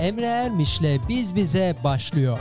Emre Ermiş'le Biz Bize başlıyor.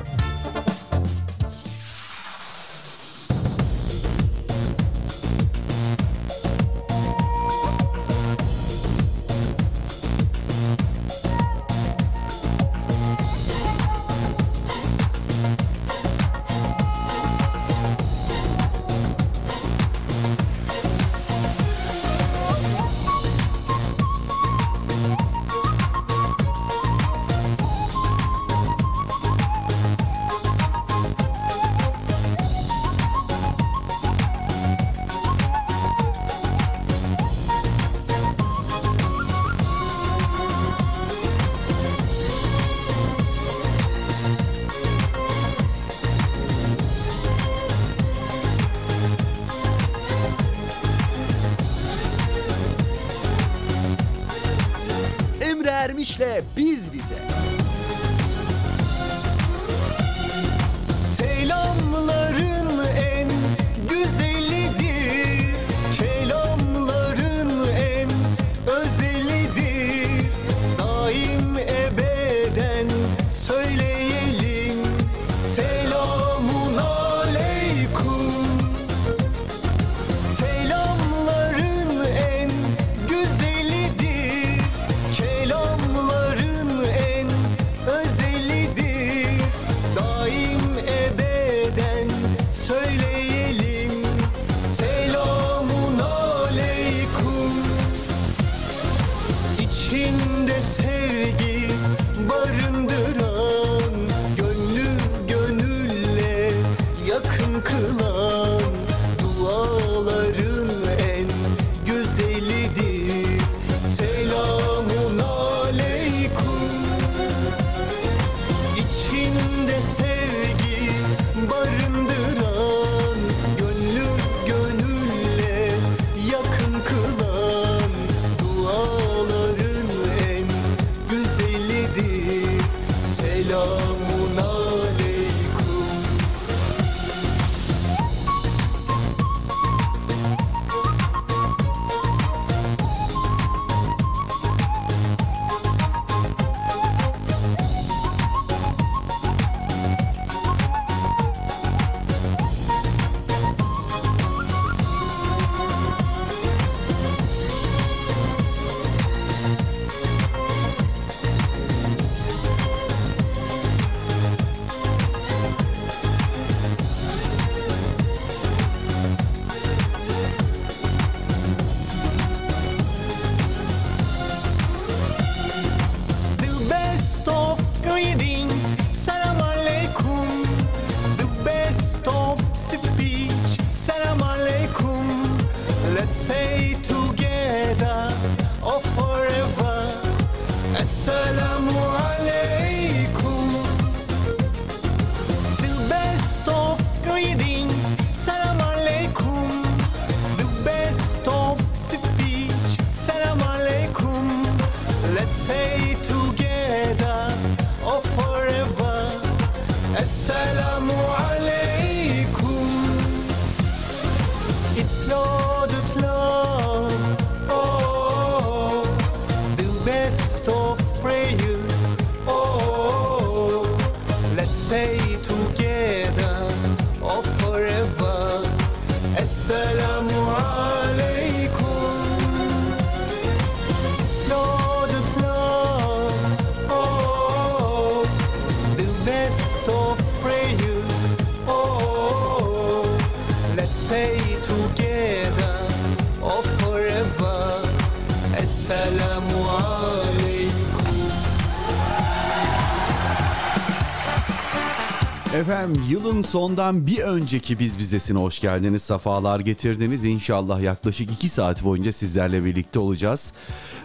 Efendim yılın sondan bir önceki Biz Bizesine hoş geldiniz. Safalar getirdiniz. İnşallah yaklaşık 2 saat boyunca sizlerle birlikte olacağız.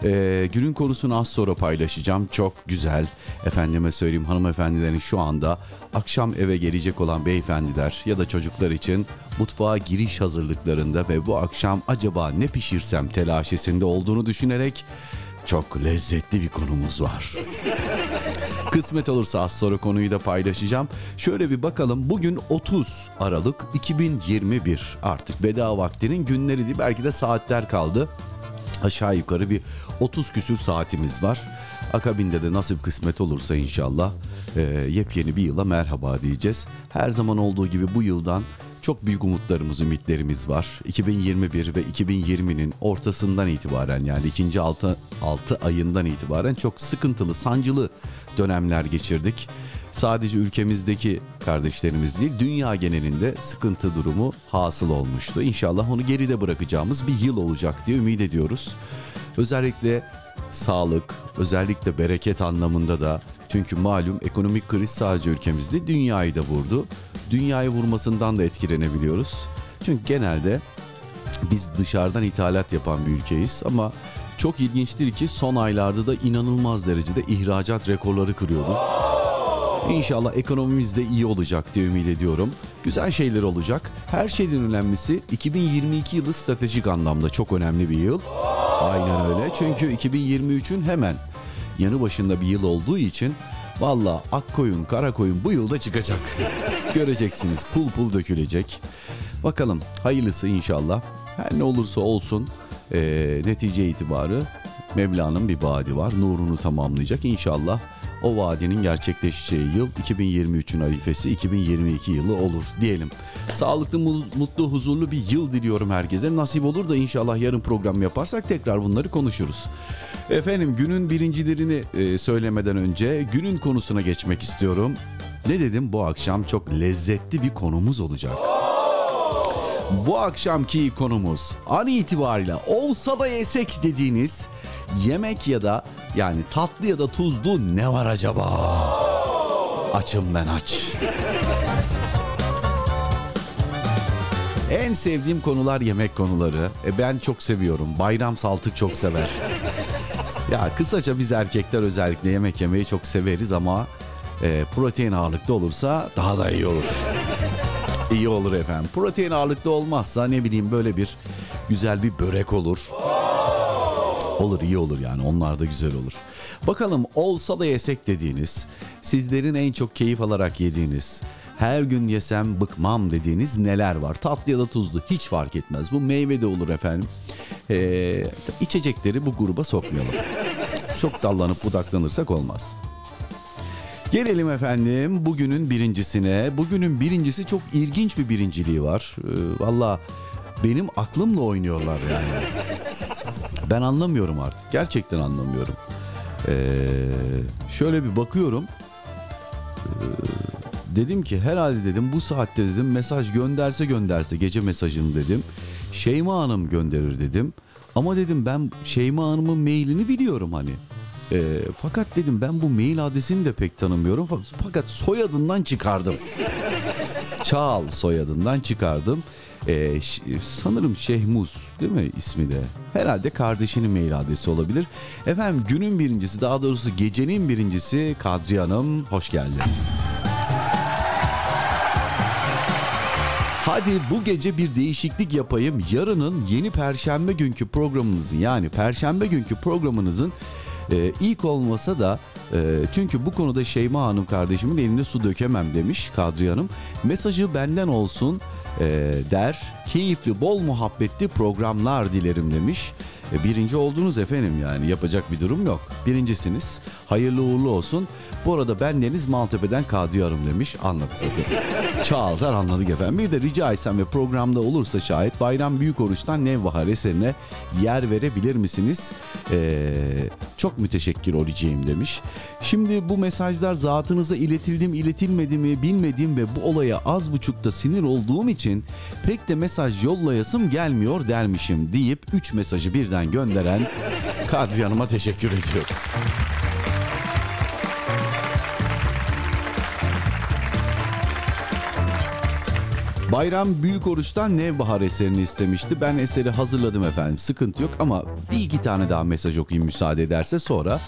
Ee, günün konusunu az sonra paylaşacağım. Çok güzel. Efendime söyleyeyim hanımefendilerin şu anda akşam eve gelecek olan beyefendiler ya da çocuklar için mutfağa giriş hazırlıklarında ve bu akşam acaba ne pişirsem telaşesinde olduğunu düşünerek çok lezzetli bir konumuz var. Kısmet olursa az sonra konuyu da paylaşacağım. Şöyle bir bakalım. Bugün 30 Aralık 2021 artık veda vaktinin günleri değil belki de saatler kaldı. Aşağı yukarı bir 30 küsür saatimiz var. Akabinde de nasip kısmet olursa inşallah e, yepyeni bir yıla merhaba diyeceğiz. Her zaman olduğu gibi bu yıldan çok büyük umutlarımız, ümitlerimiz var. 2021 ve 2020'nin ortasından itibaren yani ikinci altı, altı ayından itibaren çok sıkıntılı, sancılı dönemler geçirdik. Sadece ülkemizdeki kardeşlerimiz değil, dünya genelinde sıkıntı durumu hasıl olmuştu. İnşallah onu geride bırakacağımız bir yıl olacak diye ümit ediyoruz. Özellikle sağlık, özellikle bereket anlamında da çünkü malum ekonomik kriz sadece ülkemizde dünyayı da vurdu. Dünyayı vurmasından da etkilenebiliyoruz. Çünkü genelde biz dışarıdan ithalat yapan bir ülkeyiz ama çok ilginçtir ki son aylarda da inanılmaz derecede ihracat rekorları kırıyoruz. İnşallah ekonomimiz de iyi olacak diye ümit ediyorum. Güzel şeyler olacak. Her şeyden önemlisi 2022 yılı stratejik anlamda çok önemli bir yıl. Aynen öyle. Çünkü 2023'ün hemen yanı başında bir yıl olduğu için valla ak koyun kara koyun bu yılda çıkacak. Göreceksiniz pul pul dökülecek. Bakalım hayırlısı inşallah. Her ne olursa olsun eee, netice itibarı Mevla'nın bir vaadi var. Nurunu tamamlayacak. İnşallah o vaadinin gerçekleşeceği yıl 2023'ün arifesi 2022 yılı olur diyelim. Sağlıklı, mu- mutlu, huzurlu bir yıl diliyorum herkese. Nasip olur da inşallah yarın program yaparsak tekrar bunları konuşuruz. Efendim günün birincilerini e, söylemeden önce günün konusuna geçmek istiyorum. Ne dedim bu akşam çok lezzetli bir konumuz olacak. Bu akşamki konumuz an itibariyle olsa da yesek dediğiniz yemek ya da yani tatlı ya da tuzlu ne var acaba? Açım ben aç. En sevdiğim konular yemek konuları. E ben çok seviyorum. Bayram Saltık çok sever. Ya kısaca biz erkekler özellikle yemek yemeyi çok severiz ama e, protein ağırlıklı olursa daha da iyi olur. İyi olur efendim. Protein ağırlıklı olmazsa ne bileyim böyle bir güzel bir börek olur. Olur iyi olur yani onlar da güzel olur. Bakalım olsa da yesek dediğiniz, sizlerin en çok keyif alarak yediğiniz, her gün yesem bıkmam dediğiniz neler var? Tatlı ya da tuzlu hiç fark etmez. Bu meyve de olur efendim. Ee, içecekleri bu gruba sokmayalım. Çok dallanıp budaklanırsak olmaz. Gelelim efendim bugünün birincisine. Bugünün birincisi çok ilginç bir birinciliği var. Ee, Valla benim aklımla oynuyorlar yani. Ben anlamıyorum artık. Gerçekten anlamıyorum. Ee, şöyle bir bakıyorum. Ee, dedim ki herhalde dedim bu saatte dedim mesaj gönderse gönderse gece mesajını dedim. Şeyma Hanım gönderir dedim. Ama dedim ben Şeyma Hanım'ın mailini biliyorum hani. Ee, fakat dedim ben bu mail adresini de pek tanımıyorum. Fa- Fakat soyadından çıkardım. Çağal soyadından çıkardım. Ee, sanırım Şehmuz değil mi ismi de? Herhalde kardeşinin mail adresi olabilir. Efendim günün birincisi daha doğrusu gecenin birincisi Kadriye Hanım hoş geldin. Hadi bu gece bir değişiklik yapayım. Yarının yeni perşembe günkü programınızın yani perşembe günkü programınızın e, ilk olmasa da e, çünkü bu konuda Şeyma Hanım kardeşimin elinde su dökemem demiş Kadriye Hanım. Mesajı benden olsun e, der. Keyifli, bol muhabbetli programlar dilerim demiş. E, birinci oldunuz efendim yani yapacak bir durum yok. Birincisiniz. Hayırlı uğurlu olsun. Bu arada ben Deniz Maltepe'den Kadriye Hanım demiş. Anladık. Çağlar anladık efendim. Bir de rica etsem ve programda olursa şayet Bayram Büyük Oruç'tan Nevbahar eserine yer verebilir misiniz? Ee, çok müteşekkir olacağım demiş. Şimdi bu mesajlar zatınıza iletildi mi iletilmedi mi bilmediğim ve bu olaya az buçukta sinir olduğum için pek de mesaj yollayasım gelmiyor dermişim deyip 3 mesajı birden gönderen Kadriye Hanım'a teşekkür ediyoruz. Bayram Büyük Oruç'tan Nevbahar eserini istemişti. Ben eseri hazırladım efendim. Sıkıntı yok ama bir iki tane daha mesaj okuyayım müsaade ederse sonra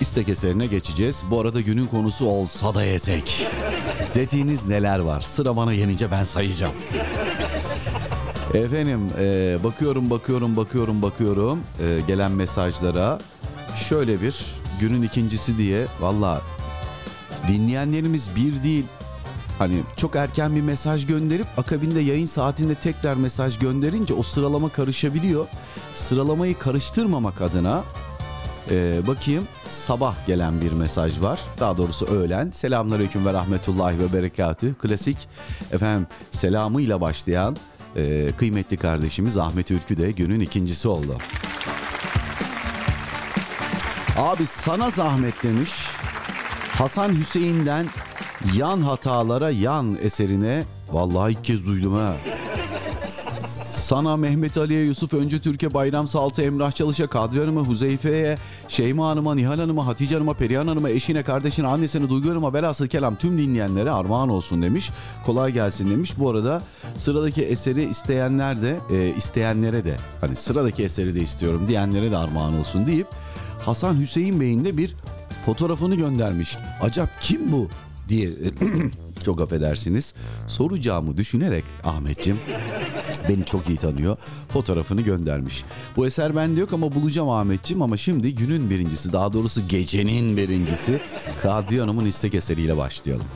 istek eserine geçeceğiz. Bu arada günün konusu olsa da yesek. Dediğiniz neler var? Sıra bana yenince ben sayacağım. Efendim e, bakıyorum bakıyorum bakıyorum bakıyorum e, gelen mesajlara. Şöyle bir günün ikincisi diye valla dinleyenlerimiz bir değil Hani çok erken bir mesaj gönderip akabinde yayın saatinde tekrar mesaj gönderince o sıralama karışabiliyor. Sıralamayı karıştırmamak adına Ee, bakayım sabah gelen bir mesaj var. Daha doğrusu öğlen. Selamünaleyküm ve rahmetullahi ve berekatü. Klasik efendim selamıyla başlayan e, kıymetli kardeşimiz Ahmet Ülkü de günün ikincisi oldu. Abi sana zahmet demiş. Hasan Hüseyin'den yan hatalara yan eserine vallahi ilk kez duydum ha. Sana Mehmet Ali'ye, Yusuf Öncü Türkiye, Bayram Saltı, Emrah Çalış'a, Kadri Hanım'a, Huzeyfe'ye, Şeyma Hanım'a, Nihal Hanım'a, Hatice Hanım'a, Perihan Hanım'a, eşine, kardeşine, annesine, Duygu Hanım'a, velhasıl kelam tüm dinleyenlere armağan olsun demiş. Kolay gelsin demiş. Bu arada sıradaki eseri isteyenler de, e, isteyenlere de, hani sıradaki eseri de istiyorum diyenlere de armağan olsun deyip Hasan Hüseyin Bey'in de bir fotoğrafını göndermiş. Acap kim bu diye çok affedersiniz soracağımı düşünerek Ahmetçim beni çok iyi tanıyor. Fotoğrafını göndermiş. Bu eser bende yok ama bulacağım Ahmetçim ama şimdi günün birincisi daha doğrusu gecenin birincisi Kadriye Hanım'ın istek eseriyle başlayalım.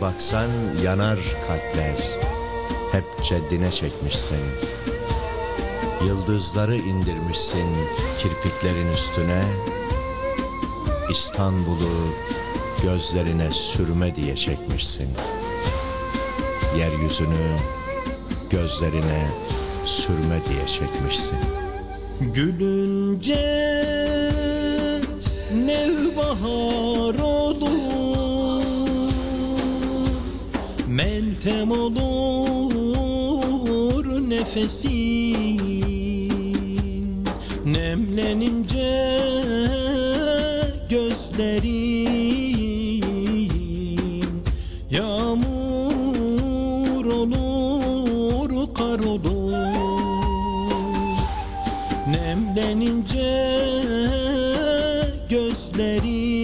Baksan yanar kalpler Hep ceddine çekmişsin. Yıldızları indirmişsin kirpiklerin üstüne. İstanbul'u gözlerine sürme diye çekmişsin. Yeryüzünü gözlerine sürme diye çekmişsin. Gülünce nevbahar Meltem olur nefesin. Nemlenince gözlerin Yağmur olur kar olur. Nemlenince gözlerin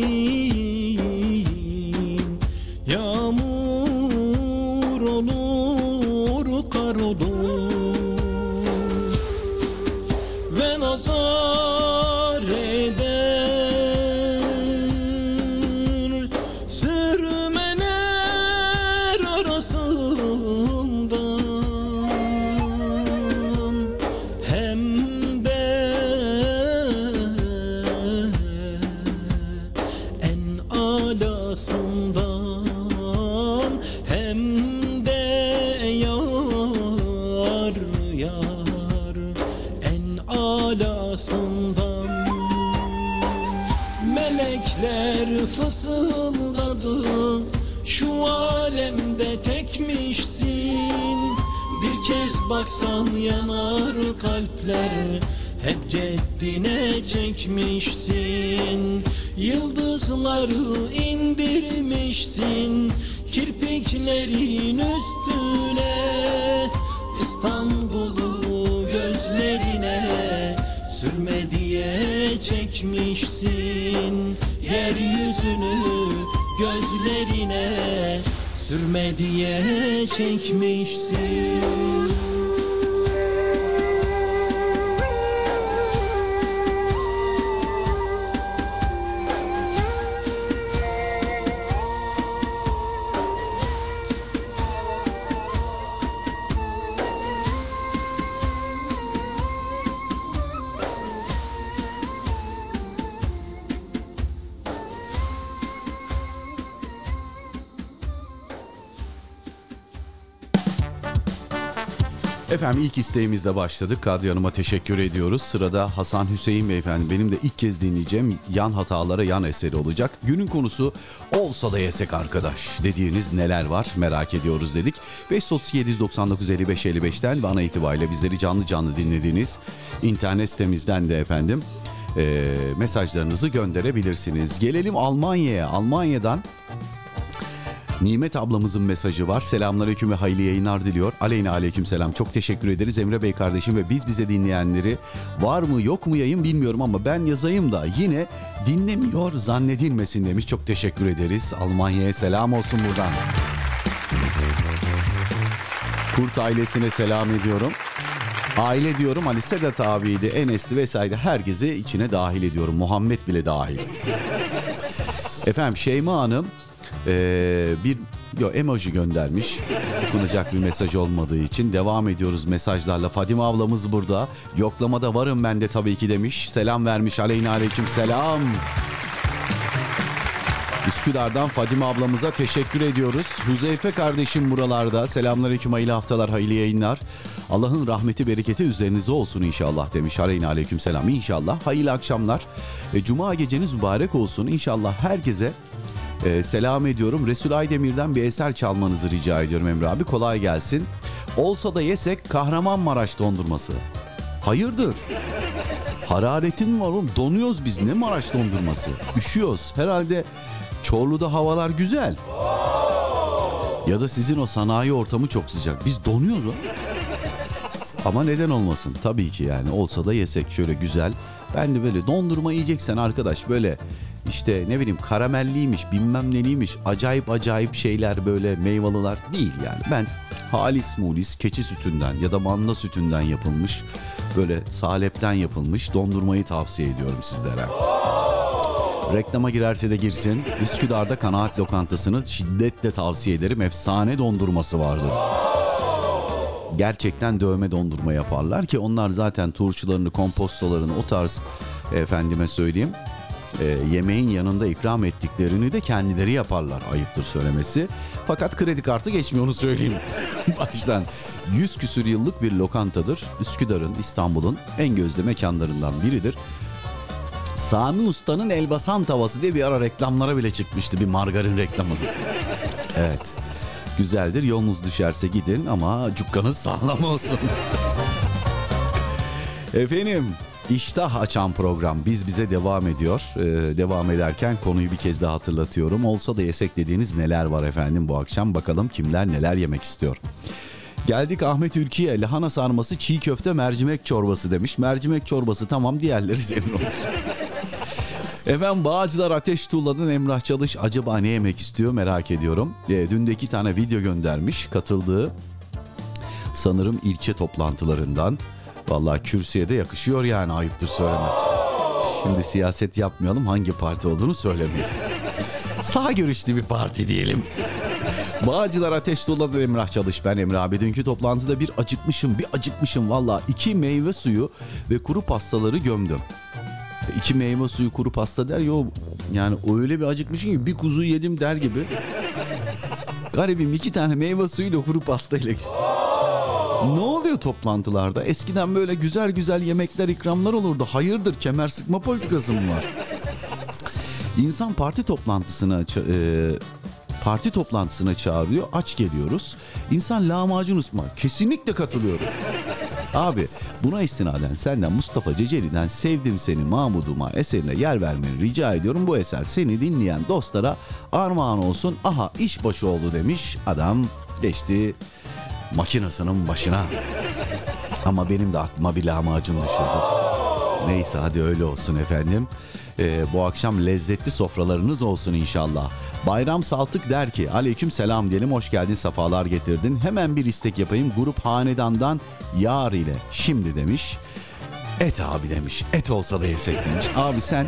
Kirpiklerin üstüne İstanbul'u gözlerine Sürme diye çekmişsin. Yeryüzünü gözlerine Sürme diye çekmişsin ilk isteğimizle başladık. Kadriye Hanım'a teşekkür ediyoruz. Sırada Hasan Hüseyin Beyefendi. Benim de ilk kez dinleyeceğim yan hatalara yan eseri olacak. Günün konusu olsa da yesek arkadaş dediğiniz neler var merak ediyoruz dedik. 537 99 55 55'ten ve itibariyle bizleri canlı canlı dinlediğiniz internet sitemizden de efendim e, mesajlarınızı gönderebilirsiniz. Gelelim Almanya'ya. Almanya'dan Nimet ablamızın mesajı var. Selamünaleyküm ve hayırlı yayınlar diliyor. Aleyna aleyküm selam. Çok teşekkür ederiz Emre Bey kardeşim ve biz bize dinleyenleri var mı yok mu yayın bilmiyorum ama ben yazayım da yine dinlemiyor zannedilmesin demiş. Çok teşekkür ederiz. Almanya'ya selam olsun buradan. Kurt ailesine selam ediyorum. Aile diyorum hani Sedat abiydi, Enes'ti vesaire herkesi içine dahil ediyorum. Muhammed bile dahil. Efendim Şeyma Hanım ee, bir yo, emoji göndermiş. Okunacak bir mesaj olmadığı için. Devam ediyoruz mesajlarla. Fadime ablamız burada. Yoklamada varım ben de tabii ki demiş. Selam vermiş. Aleyna aleyküm selam. Üsküdar'dan Fadime ablamıza teşekkür ediyoruz. Huzeyfe kardeşim buralarda. Selamünaleyküm hayırlı haftalar, hayırlı yayınlar. Allah'ın rahmeti, bereketi üzerinize olsun inşallah demiş. Aleyna aleyküm selam inşallah. Hayırlı akşamlar. E, Cuma geceniz mübarek olsun. İnşallah herkese ee, selam ediyorum. Resul Aydemir'den bir eser çalmanızı rica ediyorum Emre abi. Kolay gelsin. Olsa da yesek Kahramanmaraş dondurması. Hayırdır? Hararetin var oğlum. Donuyoruz biz. Ne Maraş dondurması? Üşüyoruz. Herhalde Çorlu'da havalar güzel. Ya da sizin o sanayi ortamı çok sıcak. Biz donuyoruz o. Ama neden olmasın? Tabii ki yani olsa da yesek şöyle güzel. Ben de böyle dondurma yiyeceksen arkadaş böyle işte ne bileyim karamelliymiş bilmem neliymiş acayip acayip şeyler böyle meyvalılar değil yani. Ben halis mulis keçi sütünden ya da manda sütünden yapılmış böyle salepten yapılmış dondurmayı tavsiye ediyorum sizlere. Reklama girerse de girsin. Üsküdar'da kanaat lokantasını şiddetle tavsiye ederim. Efsane dondurması vardır. Gerçekten dövme dondurma yaparlar ki onlar zaten turşularını, kompostolarını o tarz efendime söyleyeyim e, yemeğin yanında ikram ettiklerini de kendileri yaparlar ayıptır söylemesi. Fakat kredi kartı geçmiyor onu söyleyeyim baştan. 100 küsür yıllık bir lokantadır. Üsküdar'ın, İstanbul'un en gözde mekanlarından biridir. Sami Usta'nın elbasan tavası diye bir ara reklamlara bile çıkmıştı bir margarin reklamı. Evet. Güzeldir. Yolunuz düşerse gidin ama cukkanız sağlam olsun. Efendim İştah açan program biz bize devam ediyor. Ee, devam ederken konuyu bir kez daha hatırlatıyorum. Olsa da yesek dediğiniz neler var efendim bu akşam bakalım kimler neler yemek istiyor. Geldik Ahmet Ülki'ye lahana sarması, çiğ köfte, mercimek çorbası demiş. Mercimek çorbası tamam diğerleri senin olsun. Efendim Bağcılar Ateş Tuğla'dan Emrah Çalış acaba ne yemek istiyor merak ediyorum. E, dün tane video göndermiş katıldığı sanırım ilçe toplantılarından Vallahi kürsüye de yakışıyor yani ayıptır söylemesi. Şimdi siyaset yapmayalım hangi parti olduğunu söylemeyelim. Sağ görüşlü bir parti diyelim. Bağcılar ateş doladı Emrah Çalış. Ben Emre abi. Dünkü toplantıda bir acıkmışım, bir acıkmışım valla. iki meyve suyu ve kuru pastaları gömdüm. İki meyve suyu kuru pasta der ya o- yani öyle bir acıkmışım ki bir kuzu yedim der gibi. Garibim iki tane meyve suyuyla kuru pastayla. Ne oluyor toplantılarda? Eskiden böyle güzel güzel yemekler, ikramlar olurdu. Hayırdır kemer sıkma politikası mı var? İnsan parti toplantısına e, parti toplantısına çağırıyor. Aç geliyoruz. İnsan lahmacun ısmar. Kesinlikle katılıyorum. Abi buna istinaden senden Mustafa Ceceli'den Sevdim Seni Mahmuduma eserine yer vermeni rica ediyorum. Bu eser seni dinleyen dostlara armağan olsun. Aha iş başı oldu demiş adam geçti makinasının başına. Ama benim de aklıma bir lahmacun düşürdü. Neyse hadi öyle olsun efendim. Ee, bu akşam lezzetli sofralarınız olsun inşallah. Bayram Saltık der ki aleyküm selam diyelim hoş geldin sefalar getirdin. Hemen bir istek yapayım grup hanedandan yar ile şimdi demiş. Et abi demiş et olsa da yesek demiş. Abi sen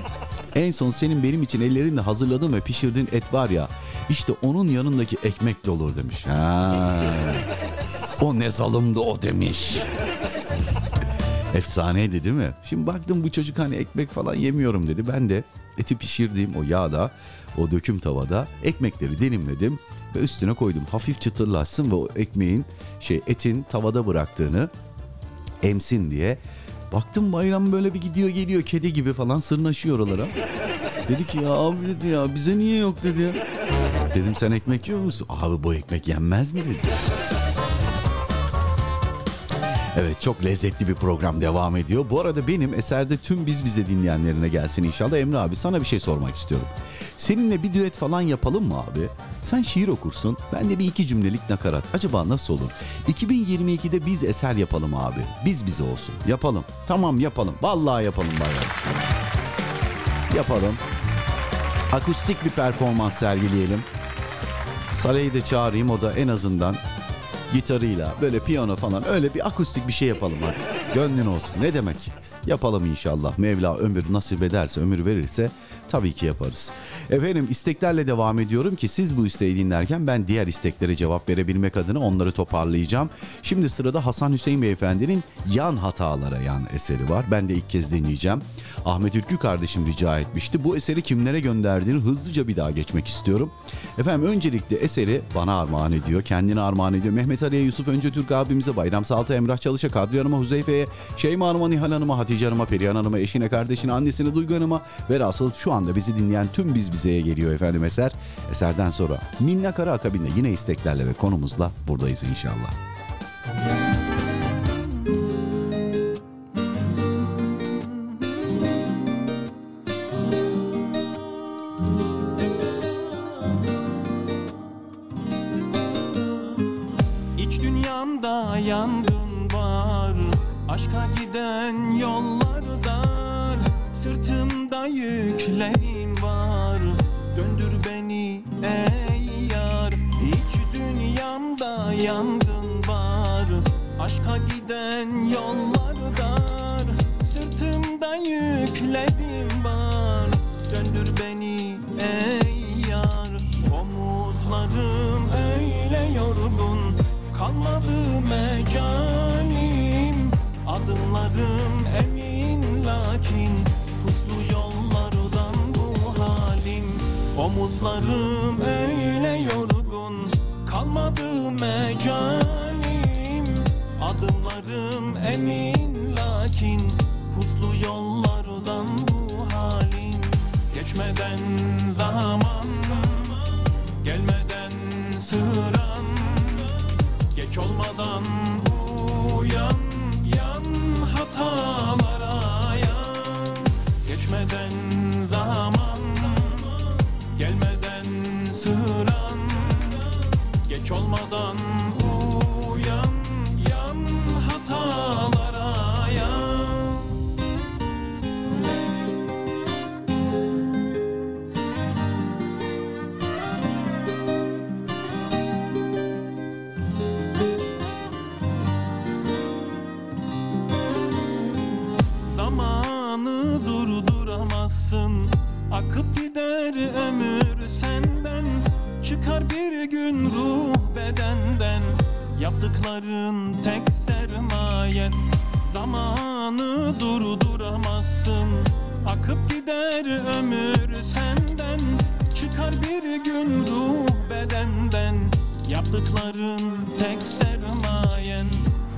en son senin benim için ellerinle hazırladığın ve pişirdiğin et var ya işte onun yanındaki ekmek de olur demiş. Ha. O ne zalımdı o demiş. Efsaneydi değil mi? Şimdi baktım bu çocuk hani ekmek falan yemiyorum dedi. Ben de eti pişirdiğim o yağda, o döküm tavada ekmekleri dilimledim ve üstüne koydum. Hafif çıtırlaşsın ve o ekmeğin şey etin tavada bıraktığını emsin diye. Baktım bayram böyle bir gidiyor geliyor kedi gibi falan sırnaşıyor oralara. Dedi ki ya abi dedi ya bize niye yok dedi ya. Dedim sen ekmek yiyor musun? Abi bu ekmek yenmez mi dedi. Evet çok lezzetli bir program devam ediyor. Bu arada benim eserde tüm biz bize dinleyenlerine gelsin inşallah. Emre abi sana bir şey sormak istiyorum. Seninle bir düet falan yapalım mı abi? Sen şiir okursun. Ben de bir iki cümlelik nakarat. Acaba nasıl olur? 2022'de biz eser yapalım abi. Biz bize olsun. Yapalım. Tamam yapalım. Vallahi yapalım bayram. Yapalım. Akustik bir performans sergileyelim. Saray'ı da çağırayım o da en azından gitarıyla böyle piyano falan öyle bir akustik bir şey yapalım hadi. Gönlün olsun. Ne demek? Yapalım inşallah. Mevla ömür nasip ederse, ömür verirse tabii ki yaparız. Efendim isteklerle devam ediyorum ki siz bu isteği dinlerken ben diğer isteklere cevap verebilmek adına onları toparlayacağım. Şimdi sırada Hasan Hüseyin Beyefendi'nin Yan Hatalara Yan eseri var. Ben de ilk kez dinleyeceğim. Ahmet Ülkü kardeşim rica etmişti. Bu eseri kimlere gönderdiğini hızlıca bir daha geçmek istiyorum. Efendim öncelikle eseri bana armağan ediyor. Kendine armağan ediyor. Mehmet Ali'ye, Yusuf Önce Türk abimize, Bayram Salt'a, Emrah Çalış'a, Kadriye Hanım'a, Huzeyfe'ye, Şeyma Hanım'a, Nihal Hanım'a, Hatice Hanım'a, Perihan Hanım'a, eşine, kardeşine, annesine, Duygu Hanım'a ve asıl şu anda bizi dinleyen tüm biz bizeye geliyor efendim eser. Eserden sonra Minna Kara akabinde yine isteklerle ve konumuzla buradayız inşallah. İç dünyamda yangın var Aşka giden yollardan Yüklerim var. Döndür beni ey yar. İç dünyamda yangın var. Aşka giden yollardan Sırtımda yüklerim var. Döndür beni ey yar. Omuzlarım öyle yorgun. Kalmadı mecalim. Adımlarım emin lakin Omuzlarım öyle yorgun. Kalmadı mecalim Adımlarım emin lakin. Puslu yollardan bu halim. Geçmeden zaman Gelmeden sıran. Geç olmadan uyan Yan hatalara yan. Geçmeden hiç olmadan uyan yan hatalara yan. Zamanı durduramazsın Akıp gider ömür senden. Çıkar bir gün ruh bedenden Yaptıkların tek sermayen Zamanı durduramazsın Akıp gider ömür senden. Çıkar bir gün ruh bedenden Yaptıkların tek sermayen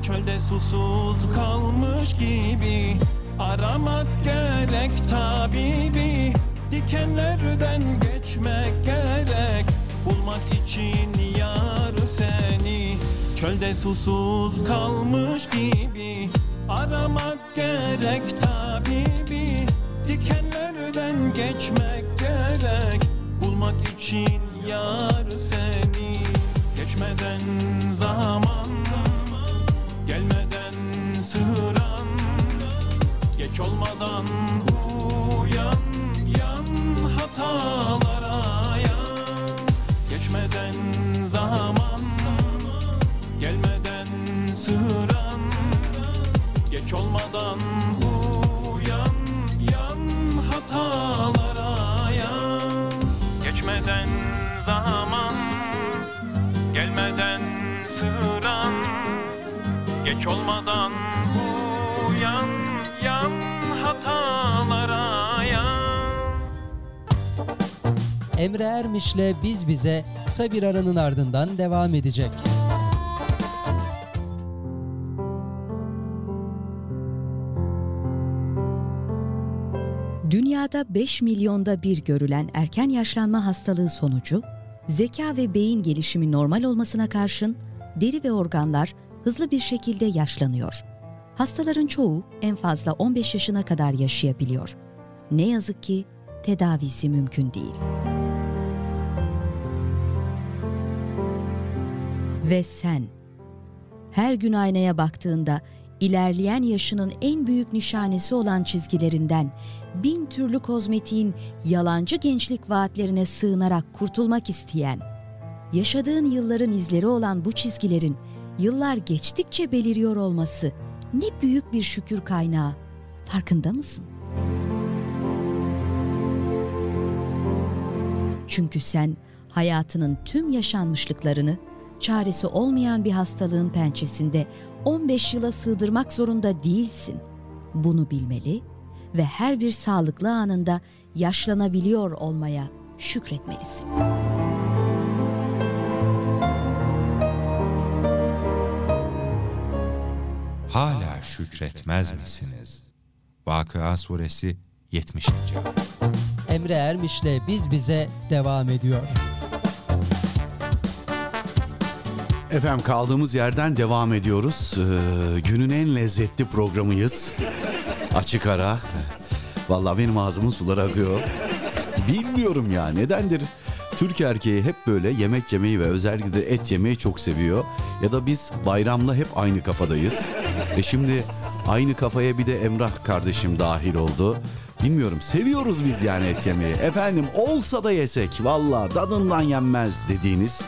Çölde susuz kalmış gibi Aramak gerek tabibi. Dikenlerden geçmek gerek Bulmak için yar seni. Çölde susuz kalmış gibi. Aramak gerek tabibi. Dikenlerden geçmek gerek. Bulmak için yar seni. Geçmeden zaman Gelmeden sıran. Geç olmadan uyan Yan hatalara Geç olmadan uyan Yan hatalara yan Emre Ermiş'le Biz Bize kısa bir aranın ardından devam edecek. Dünyada 5 milyonda bir görülen erken yaşlanma hastalığı sonucu, zeka ve beyin gelişimi normal olmasına karşın deri ve organlar hızlı bir şekilde yaşlanıyor. Hastaların çoğu en fazla 15 yaşına kadar yaşayabiliyor. Ne yazık ki tedavisi mümkün değil. Ve sen her gün aynaya baktığında ilerleyen yaşının en büyük nişanesi olan çizgilerinden bin türlü kozmetiğin yalancı gençlik vaatlerine sığınarak kurtulmak isteyen, yaşadığın yılların izleri olan bu çizgilerin yıllar geçtikçe beliriyor olması ne büyük bir şükür kaynağı. Farkında mısın? Çünkü sen hayatının tüm yaşanmışlıklarını çaresi olmayan bir hastalığın pençesinde 15 yıla sığdırmak zorunda değilsin. Bunu bilmeli ve her bir sağlıklı anında yaşlanabiliyor olmaya şükretmelisin. Hala şükretmez misiniz? Vakıa suresi 70. Emre Ermiş'le Biz Bize devam ediyor. Efendim kaldığımız yerden devam ediyoruz. Ee, günün en lezzetli programıyız. Açık ara. Vallahi benim ağzımın suları akıyor. Bilmiyorum ya nedendir. Türk erkeği hep böyle yemek yemeyi ve özellikle de et yemeyi çok seviyor. Ya da biz bayramla hep aynı kafadayız. E şimdi aynı kafaya bir de Emrah kardeşim dahil oldu. Bilmiyorum seviyoruz biz yani et yemeyi. Efendim olsa da yesek valla tadından yenmez dediğiniz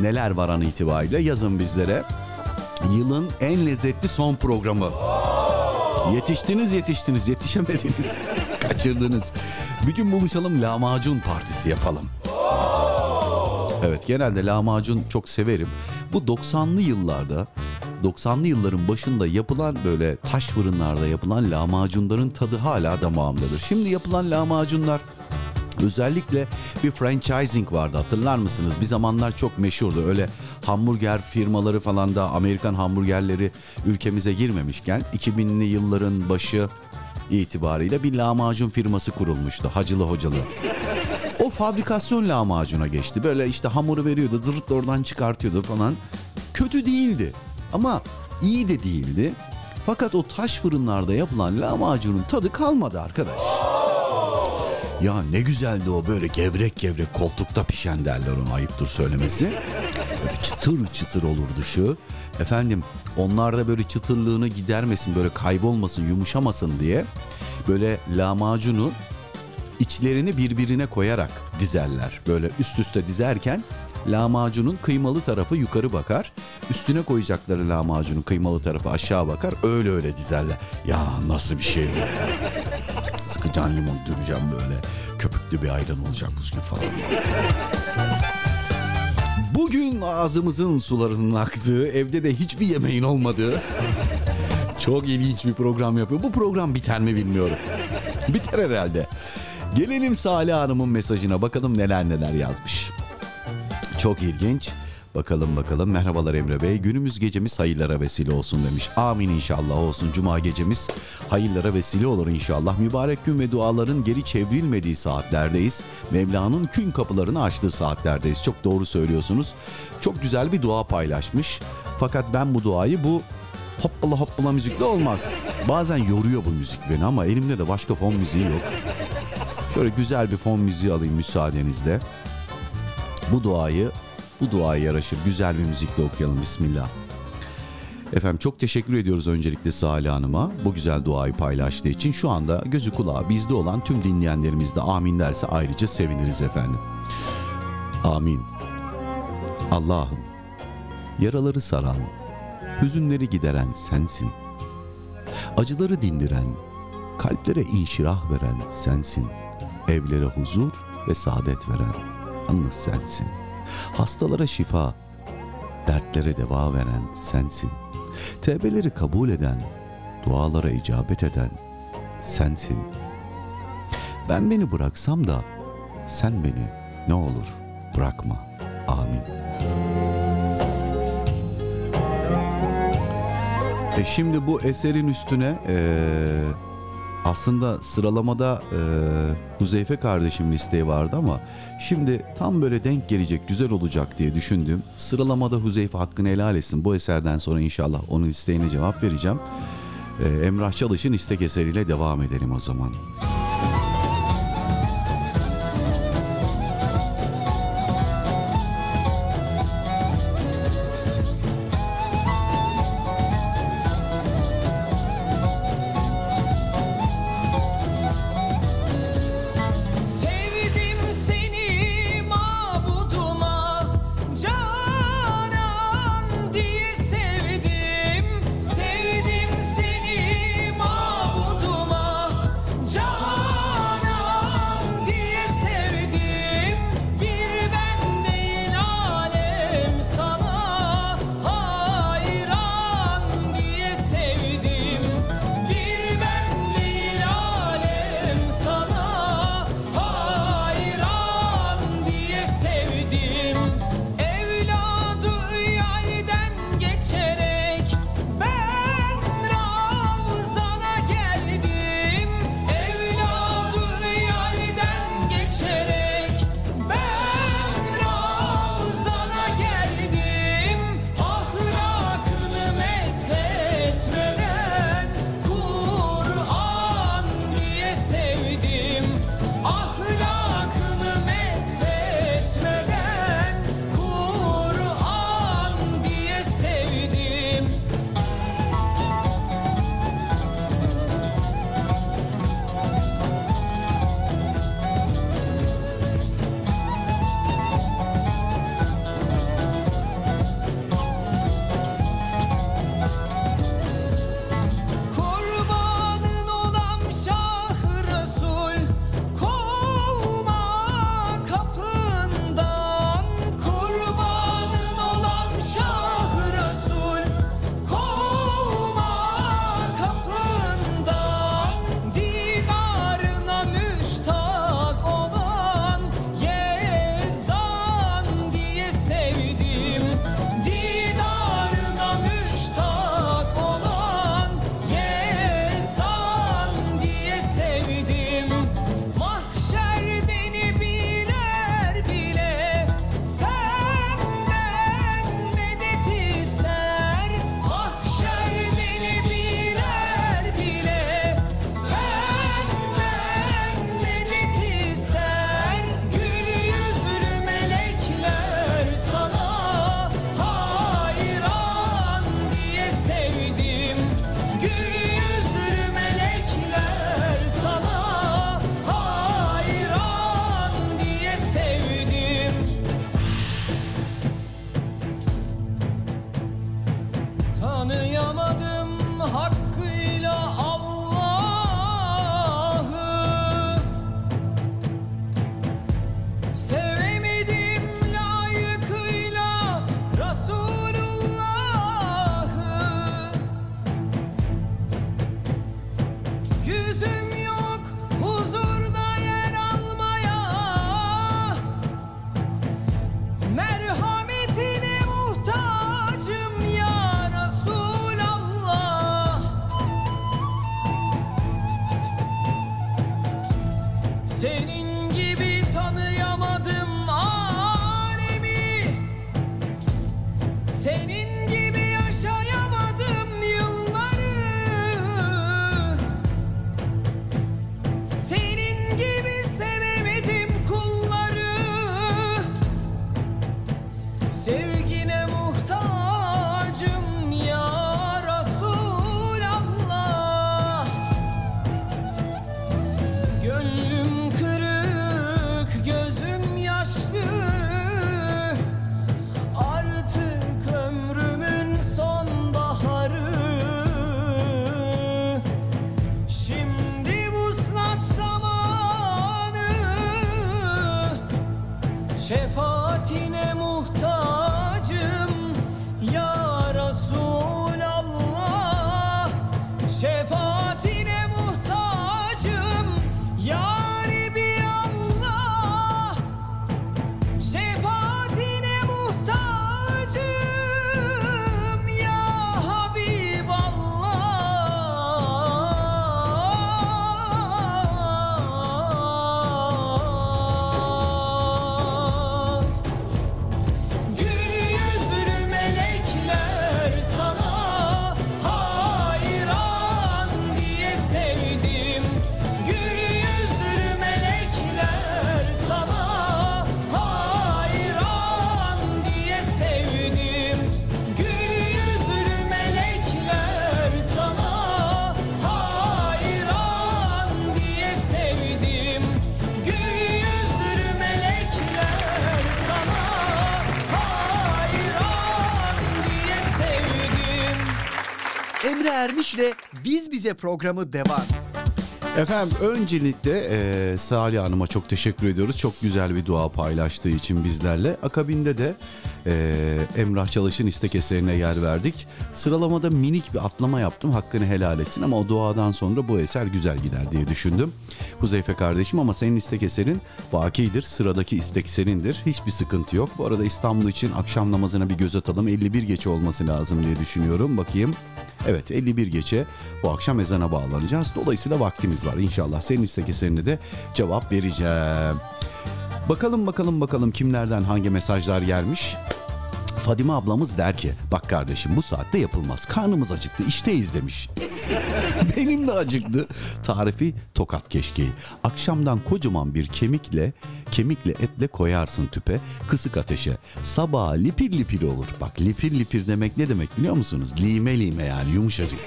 neler var an itibariyle yazın bizlere. Yılın en lezzetli son programı. Yetiştiniz yetiştiniz yetişemediniz. Kaçırdınız. Bir gün buluşalım lahmacun partisi yapalım. Evet genelde lahmacun çok severim. Bu 90'lı yıllarda 90'lı yılların başında yapılan böyle taş fırınlarda yapılan lahmacunların tadı hala damağımdadır. Şimdi yapılan lahmacunlar Özellikle bir franchising vardı hatırlar mısınız? Bir zamanlar çok meşhurdu. Öyle hamburger firmaları falan da Amerikan hamburgerleri ülkemize girmemişken 2000'li yılların başı itibariyle bir lahmacun firması kurulmuştu. Hacılı Hocalı. O fabrikasyon lahmacuna geçti. Böyle işte hamuru veriyordu, zırt oradan çıkartıyordu falan. Kötü değildi ama iyi de değildi. Fakat o taş fırınlarda yapılan lahmacunun tadı kalmadı arkadaş. Ya ne güzeldi o böyle gevrek gevrek koltukta pişen derler ona ayıptır söylemesi. Böyle çıtır çıtır olur dışı. Efendim onlar da böyle çıtırlığını gidermesin böyle kaybolmasın yumuşamasın diye böyle lahmacunu içlerini birbirine koyarak dizerler. Böyle üst üste dizerken lahmacunun kıymalı tarafı yukarı bakar. Üstüne koyacakları lahmacunun kıymalı tarafı aşağı bakar öyle öyle dizerler. Ya nasıl bir şey bu ya? Sıkacağın limon düreceğim böyle. Köpüklü bir ayran olacak gibi falan. Bugün ağzımızın sularının aktığı, evde de hiçbir yemeğin olmadığı çok ilginç bir program yapıyor. Bu program biter mi bilmiyorum. Biter herhalde. Gelelim Salih Hanım'ın mesajına bakalım neler neler yazmış. Çok ilginç. Bakalım bakalım. Merhabalar Emre Bey. Günümüz gecemiz hayırlara vesile olsun demiş. Amin inşallah olsun. Cuma gecemiz hayırlara vesile olur inşallah. Mübarek gün ve duaların geri çevrilmediği saatlerdeyiz. Mevla'nın kün kapılarını açtığı saatlerdeyiz. Çok doğru söylüyorsunuz. Çok güzel bir dua paylaşmış. Fakat ben bu duayı bu hoppala hoppala müzikle olmaz. Bazen yoruyor bu müzik beni ama elimde de başka fon müziği yok. Şöyle güzel bir fon müziği alayım müsaadenizle. Bu duayı, bu duaya yaraşır güzel bir müzikle okuyalım. Bismillah. Efendim çok teşekkür ediyoruz öncelikle Salih Hanım'a bu güzel duayı paylaştığı için. Şu anda gözü kulağı bizde olan tüm dinleyenlerimiz de amin derse ayrıca seviniriz efendim. Amin. Allah'ım yaraları saran, hüzünleri gideren sensin. Acıları dindiren, kalplere inşirah veren sensin. Evlere huzur ve saadet veren yalnız sensin. Hastalara şifa, dertlere deva veren sensin. Tevbeleri kabul eden, dualara icabet eden sensin. Ben beni bıraksam da sen beni ne olur bırakma. Amin. E şimdi bu eserin üstüne eee, aslında sıralamada eee Huzeyfe kardeşimin isteği vardı ama şimdi tam böyle denk gelecek güzel olacak diye düşündüm. Sıralamada Huzeyfe hakkını helal etsin. Bu eserden sonra inşallah onun isteğine cevap vereceğim. Eee, Emrah Çalış'ın istek eseriyle devam edelim o zaman. Sevdim Bize programı devam. Efendim öncelikle e, Salih Hanım'a çok teşekkür ediyoruz. Çok güzel bir dua paylaştığı için bizlerle. Akabinde de e, Emrah Çalış'ın istek eserine yer verdik. Sıralamada minik bir atlama yaptım. Hakkını helal etsin ama o duadan sonra bu eser güzel gider diye düşündüm. Huzeyfe kardeşim ama senin istek eserin bakidir. Sıradaki istek senindir. Hiçbir sıkıntı yok. Bu arada İstanbul için akşam namazına bir göz atalım. 51 geçe olması lazım diye düşünüyorum. Bakayım. Evet 51 geçe bu akşam ezana bağlanacağız. Dolayısıyla vaktimiz var. İnşallah senin istek eserine de cevap vereceğim. Bakalım bakalım bakalım kimlerden hangi mesajlar gelmiş. Fadime ablamız der ki bak kardeşim bu saatte yapılmaz. Karnımız acıktı işteyiz demiş. Benim de acıktı. Tarifi tokat keşkeği. Akşamdan kocaman bir kemikle kemikle etle koyarsın tüpe kısık ateşe. Sabah lipir lipir olur. Bak lipir lipir demek ne demek biliyor musunuz? Lime lime yani yumuşacık.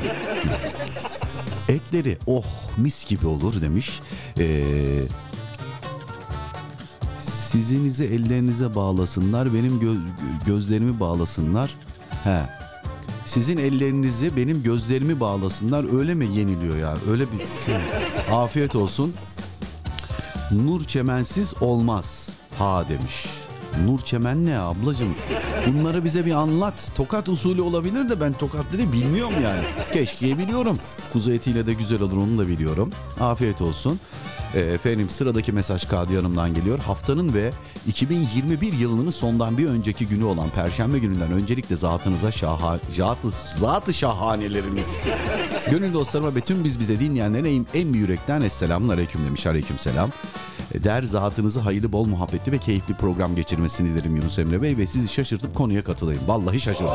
Etleri oh mis gibi olur demiş. Ee, sizinizi ellerinize bağlasınlar, benim gö- gözlerimi bağlasınlar. He. Sizin ellerinizi benim gözlerimi bağlasınlar. Öyle mi yeniliyor yani? Öyle bir şey. Afiyet olsun. Nur çemensiz olmaz. Ha demiş. Nur çemen ne ablacığım? Bunları bize bir anlat. Tokat usulü olabilir de ben tokat dedi bilmiyorum yani. Keşke biliyorum. Kuzu etiyle de güzel olur onu da biliyorum. Afiyet olsun. Ee, efendim sıradaki mesaj Kadi Hanım'dan geliyor. Haftanın ve 2021 yılının sondan bir önceki günü olan Perşembe gününden öncelikle zatınıza şaha, zatı, zatı şahaneleriniz. Gönül dostlarıma ve tüm biz bize dinleyenlere en, en yürekten Esselamun Aleyküm demiş. Aleyküm selam. E, Der zatınızı hayırlı bol muhabbetli ve keyifli program geçirmesini dilerim Yunus Emre Bey ve sizi şaşırtıp konuya katılayım. Vallahi şaşırdım.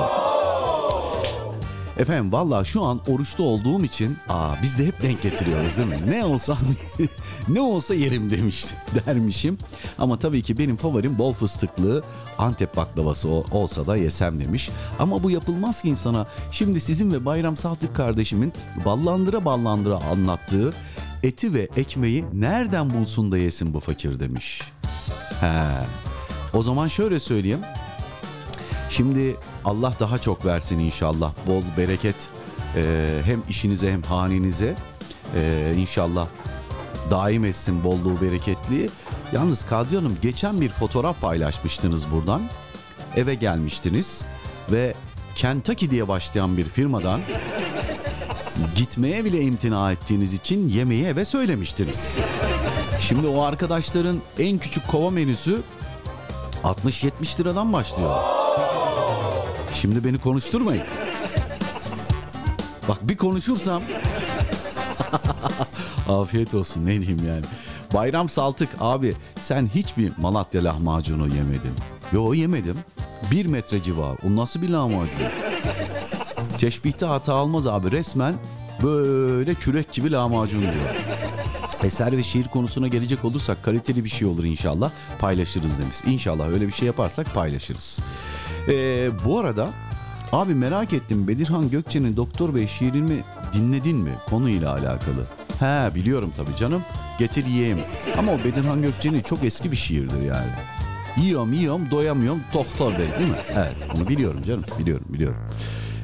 Efendim valla şu an oruçta olduğum için aa biz de hep denk getiriyoruz değil mi? Ne olsa ne olsa yerim demiştim dermişim. Ama tabii ki benim favorim bol fıstıklı Antep baklavası olsa da yesem demiş. Ama bu yapılmaz ki insana. Şimdi sizin ve Bayram Saltık kardeşimin ballandıra ballandıra anlattığı eti ve ekmeği nereden bulsun da yesin bu fakir demiş. He. O zaman şöyle söyleyeyim. Şimdi Allah daha çok versin inşallah. Bol bereket e, hem işinize hem hanenize e, inşallah daim etsin bolluğu bereketliği. Yalnız Kadri Hanım geçen bir fotoğraf paylaşmıştınız buradan. Eve gelmiştiniz ve Kentucky diye başlayan bir firmadan Gitmeye bile imtina ettiğiniz için yemeği eve söylemiştiniz. Şimdi o arkadaşların en küçük kova menüsü 60-70 liradan başlıyor. Şimdi beni konuşturmayın. Bak bir konuşursam afiyet olsun ne diyeyim yani. Bayram Saltık abi sen hiçbir Malatya lahmacunu yemedin. Yo yemedim. Bir metre civarı. O nasıl bir lahmacun? Teşbihte hata almaz abi resmen böyle kürek gibi lahmacun diyor. Eser ve şiir konusuna gelecek olursak kaliteli bir şey olur inşallah paylaşırız demiş. İnşallah öyle bir şey yaparsak paylaşırız. Ee, bu arada abi merak ettim Bedirhan Gökçe'nin Doktor Bey şiirini dinledin mi konuyla alakalı? He biliyorum tabii canım getir yiyeyim. Ama o Bedirhan Gökçe'nin çok eski bir şiirdir yani. Yiyorum yiyorum doyamıyorum doktor bey değil mi? Evet onu biliyorum canım biliyorum biliyorum.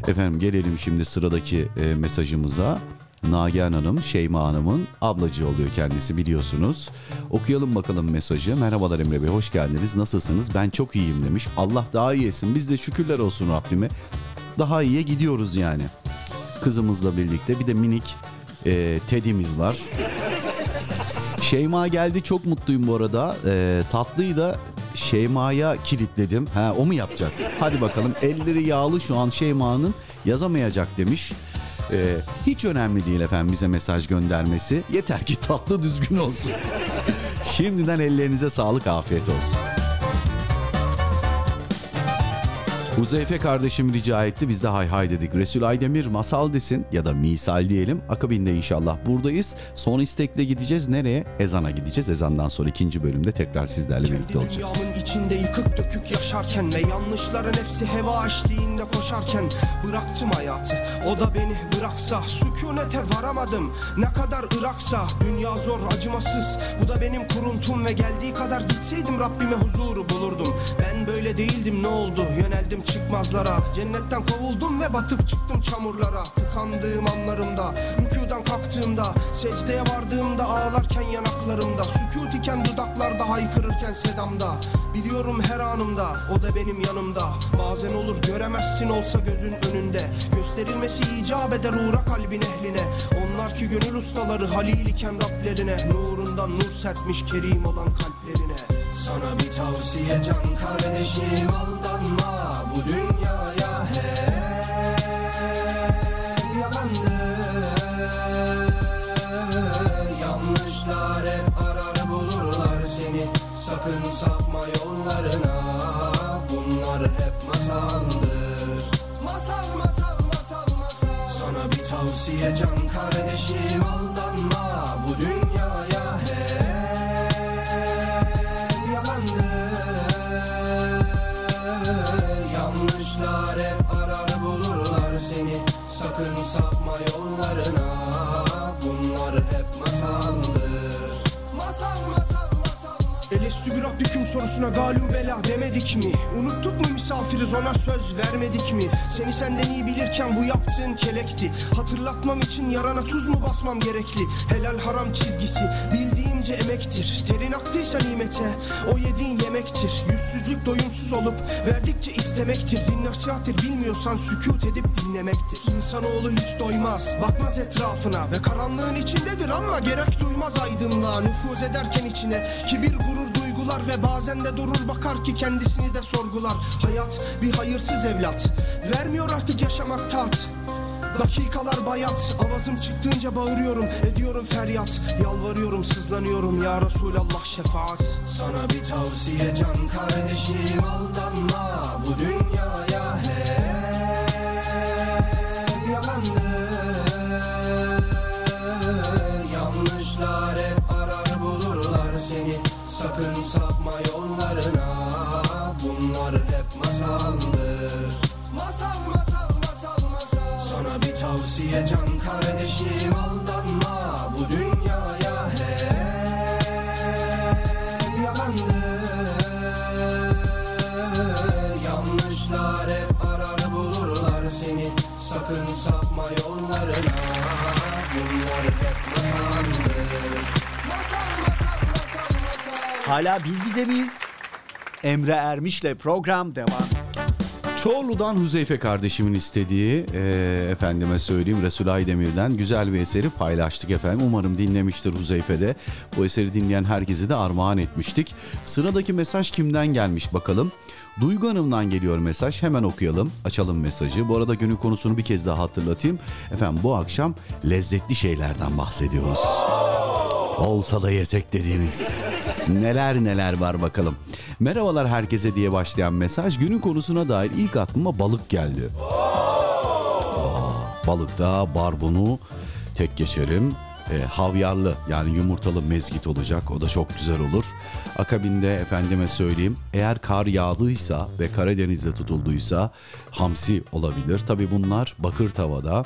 Efendim gelelim şimdi sıradaki e, mesajımıza. Nagihan Hanım, Şeyma Hanım'ın ablacı oluyor kendisi biliyorsunuz. Okuyalım bakalım mesajı. Merhabalar Emre Bey, hoş geldiniz. Nasılsınız? Ben çok iyiyim demiş. Allah daha iyi etsin. Biz de şükürler olsun Rabbime. Daha iyiye gidiyoruz yani. Kızımızla birlikte. Bir de minik e, Teddy'miz var. Şeyma geldi çok mutluyum bu arada. Ee, tatlıyı da Şeyma'ya kilitledim. Ha o mu yapacak? Hadi bakalım elleri yağlı şu an Şeyma'nın yazamayacak demiş. Ee, hiç önemli değil efendim bize mesaj göndermesi. Yeter ki tatlı düzgün olsun. Şimdiden ellerinize sağlık afiyet olsun. Huzeyfe kardeşim rica etti biz de hay hay dedik. Resul Aydemir masal desin ya da misal diyelim. Akabinde inşallah buradayız. Son istekle gideceğiz. Nereye? Ezan'a gideceğiz. Ezandan sonra ikinci bölümde tekrar sizlerle birlikte Kendi olacağız. dünyamın içinde yıkık dökük yaşarken Ve yanlışların hepsi heva eşliğinde koşarken Bıraktım hayatı o da beni bıraksa Sükunete varamadım ne kadar Iraksa Dünya zor acımasız bu da benim kuruntum Ve geldiği kadar gitseydim Rabbime huzuru bulurdum Ben böyle değildim ne oldu yöneldim çıkmazlara Cennetten kovuldum ve batıp çıktım çamurlara. Tıkandığım anlarımda rükudan kalktığımda Secdeye vardığımda ağlarken yanaklarımda Sükut iken dudaklarda haykırırken sedamda. Biliyorum her anımda o da benim yanımda. Bazen olur göremezsin olsa gözün önünde. Gösterilmesi icap eder uğra kalbin ehline Onlar ki gönül ustaları halil iken Rablerine. Nurundan nur serpmiş kerim olan kalplerine. Sana bir tavsiye can kardeşim aldanma. Bu dünyaya tavsiye can kardeşim aldanma Bu dünyaya hep yalandır. Yanlışlar hep arar bulurlar seni. Sakın sapma yollarına Bunlar hep masaldır. Masal masal masal Elestü bir Rabbiküm sorusuna galu bela demedik mi? Unuttuk mu misafiriz ona söz vermedik mi? Seni senden iyi bilirken bu yaptığın kelekti. Hatırlatmam için yarana tuz mu basmam gerekli? Helal haram çizgisi bildiğimce emektir. Terin aktıysa nimete o yediğin yemektir. Yüzsüzlük doyumsuz olup verdikçe istemektir. Din nasihattir bilmiyorsan sükut edip dinlemektir. İnsanoğlu hiç doymaz bakmaz etrafına. Ve karanlığın içindedir ama gerek duymaz aydınlığa. Nüfuz ederken içine kibir gurur duygular Ve bazen de durur bakar ki kendisini de sorgular. Hayat bir hayırsız evlat. Vermiyor artık yaşamak tat. Dakikalar bayat. Avazım çıktığınca bağırıyorum Ediyorum feryat. Yalvarıyorum sızlanıyorum. Ya Resulallah şefaat. Sana bir tavsiye can kardeşim aldanma Hala biz bize miyiz? Emre Ermiş'le program devam. Çorlu'dan Huzeyfe kardeşimin istediği e, efendime söyleyeyim Resul Aydemir'den güzel bir eseri paylaştık efendim. Umarım dinlemiştir Huzeyfe de. Bu eseri dinleyen herkese de armağan etmiştik. Sıradaki mesaj kimden gelmiş bakalım. Duygu Hanım'dan geliyor mesaj. Hemen okuyalım. Açalım mesajı. Bu arada günün konusunu bir kez daha hatırlatayım. Efendim bu akşam lezzetli şeylerden bahsediyoruz. Olsa da yesek dediğiniz. Neler neler var bakalım. Merhabalar herkese diye başlayan mesaj günün konusuna dair ilk aklıma balık geldi. Aa, balıkta barbunu tek geçerim. E, havyarlı yani yumurtalı mezgit olacak. O da çok güzel olur. Akabinde efendime söyleyeyim eğer kar yağdıysa ve Karadeniz'de tutulduysa hamsi olabilir. Tabi bunlar bakır tavada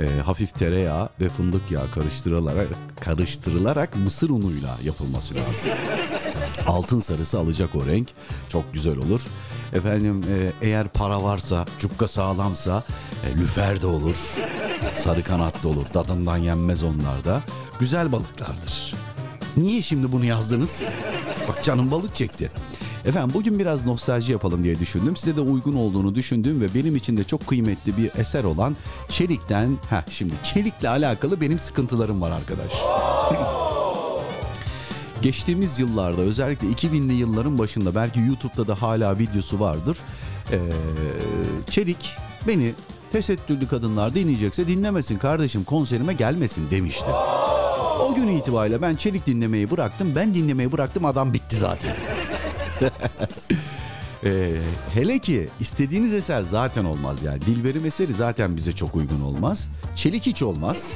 e, hafif tereyağı ve fındık yağı karıştırılarak, karıştırılarak mısır unuyla yapılması lazım. Altın sarısı alacak o renk. Çok güzel olur. Efendim e, eğer para varsa, cukka sağlamsa e, lüfer de olur. Sarı kanat da olur. Tadından yenmez onlar da. Güzel balıklardır. Niye şimdi bunu yazdınız? Bak canım balık çekti. Efendim bugün biraz nostalji yapalım diye düşündüm. Size de uygun olduğunu düşündüğüm ve benim için de çok kıymetli bir eser olan Çelik'ten... Heh şimdi Çelik'le alakalı benim sıkıntılarım var arkadaş. Geçtiğimiz yıllarda özellikle 2000'li yılların başında belki YouTube'da da hala videosu vardır. Ee, Çelik beni tesettürlü kadınlar dinleyecekse dinlemesin kardeşim konserime gelmesin demişti. O gün itibariyle ben Çelik dinlemeyi bıraktım. Ben dinlemeyi bıraktım adam bitti zaten. Ee, hele ki istediğiniz eser zaten olmaz yani. Dilberim eseri zaten bize çok uygun olmaz. Çelik hiç olmaz.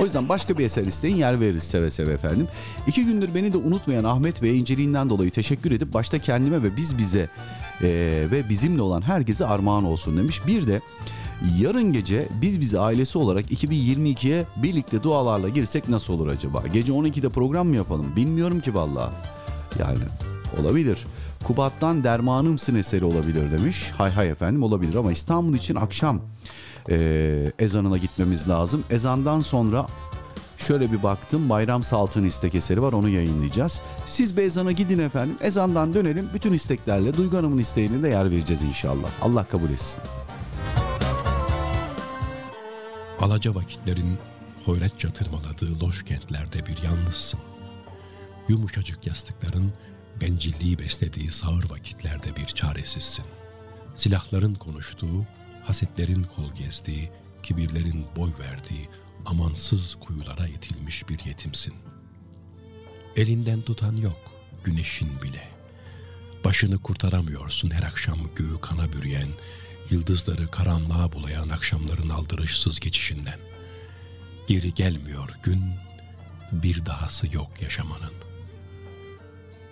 O yüzden başka bir eser isteyin yer veririz seve seve efendim. İki gündür beni de unutmayan Ahmet Bey'e inceliğinden dolayı teşekkür edip başta kendime ve biz bize e, ve bizimle olan herkese armağan olsun demiş. Bir de yarın gece biz bize ailesi olarak 2022'ye birlikte dualarla girsek nasıl olur acaba? Gece 12'de program mı yapalım? Bilmiyorum ki vallahi. Yani olabilir. Kubat'tan Dermanımsın eseri olabilir demiş. Hay hay efendim olabilir ama İstanbul için akşam e, ezanına gitmemiz lazım. Ezandan sonra şöyle bir baktım Bayram Salt'ın istek eseri var onu yayınlayacağız. Siz bir ezana gidin efendim. Ezandan dönelim bütün isteklerle Duygu Hanım'ın isteğine de yer vereceğiz inşallah. Allah kabul etsin. Alaca vakitlerin hoyratça tırmaladığı loş kentlerde bir yalnızsın. Yumuşacık yastıkların bencilliği beslediği sağır vakitlerde bir çaresizsin. Silahların konuştuğu, hasetlerin kol gezdiği, kibirlerin boy verdiği, amansız kuyulara itilmiş bir yetimsin. Elinden tutan yok, güneşin bile. Başını kurtaramıyorsun her akşam göğü kana bürüyen, yıldızları karanlığa bulayan akşamların aldırışsız geçişinden. Geri gelmiyor gün, bir dahası yok yaşamanın.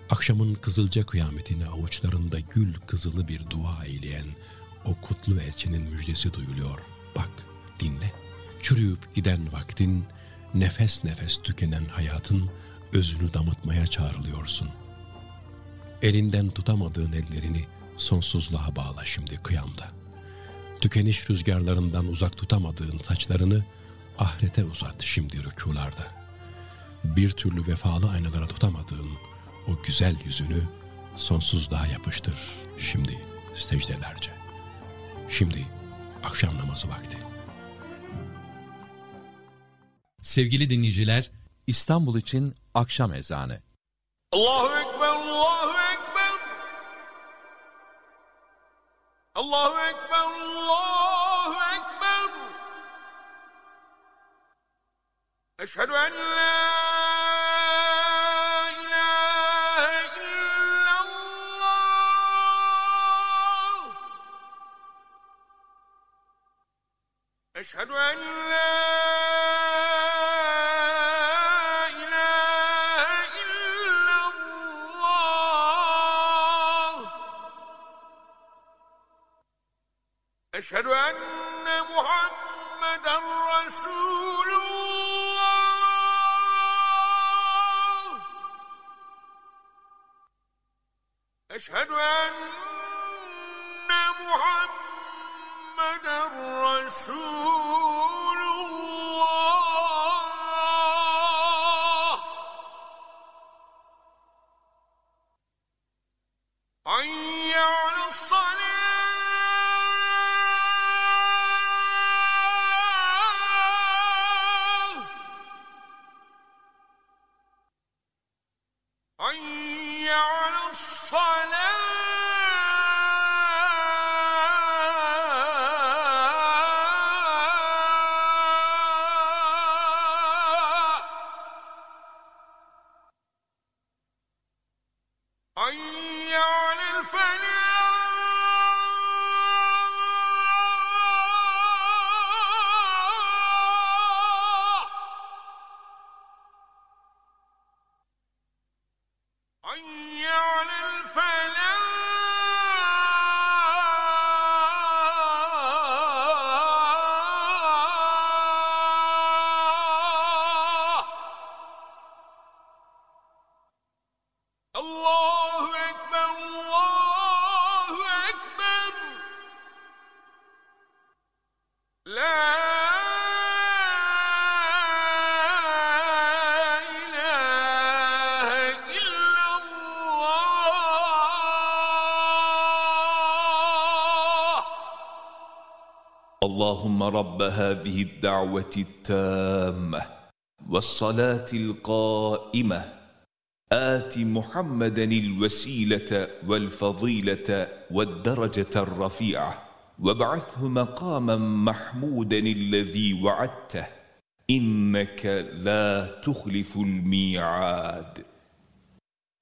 Akşamın kızılca kıyametini avuçlarında gül kızılı bir dua eyleyen o kutlu elçinin müjdesi duyuluyor. Bak, dinle. Çürüyüp giden vaktin, nefes nefes tükenen hayatın özünü damıtmaya çağrılıyorsun. Elinden tutamadığın ellerini sonsuzluğa bağla şimdi kıyamda. Tükeniş rüzgarlarından uzak tutamadığın saçlarını ahirete uzat şimdi rükularda. Bir türlü vefalı aynalara tutamadığın o güzel yüzünü sonsuzluğa yapıştır şimdi secdelerce. Şimdi akşam namazı vakti. Sevgili dinleyiciler, İstanbul için akşam ezanı. Allahu Ekber, Allahu Ekber. Allahu Ekber, Allahu Ekber. Eşhedü en la Eşhedü en la رب هذه الدعوة التامة والصلاة القائمة آت محمدا الوسيلة والفضيلة والدرجة الرفيعة وابعثه مقاما محمودا الذي وعدته إنك لا تخلف الميعاد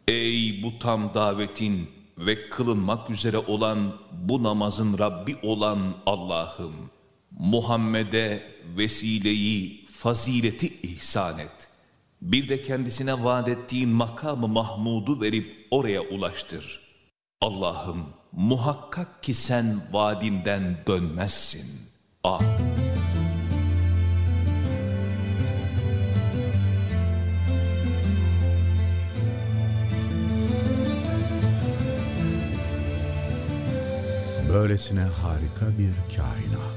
Ey bu tam davetin ve kılınmak üzere olan bu namazın Rabbi olan Allah'ım, Muhammed'e vesileyi, fazileti ihsan et. Bir de kendisine vaat ettiğin makamı Mahmud'u verip oraya ulaştır. Allah'ım muhakkak ki sen vaadinden dönmezsin. Amin. Böylesine harika bir kainat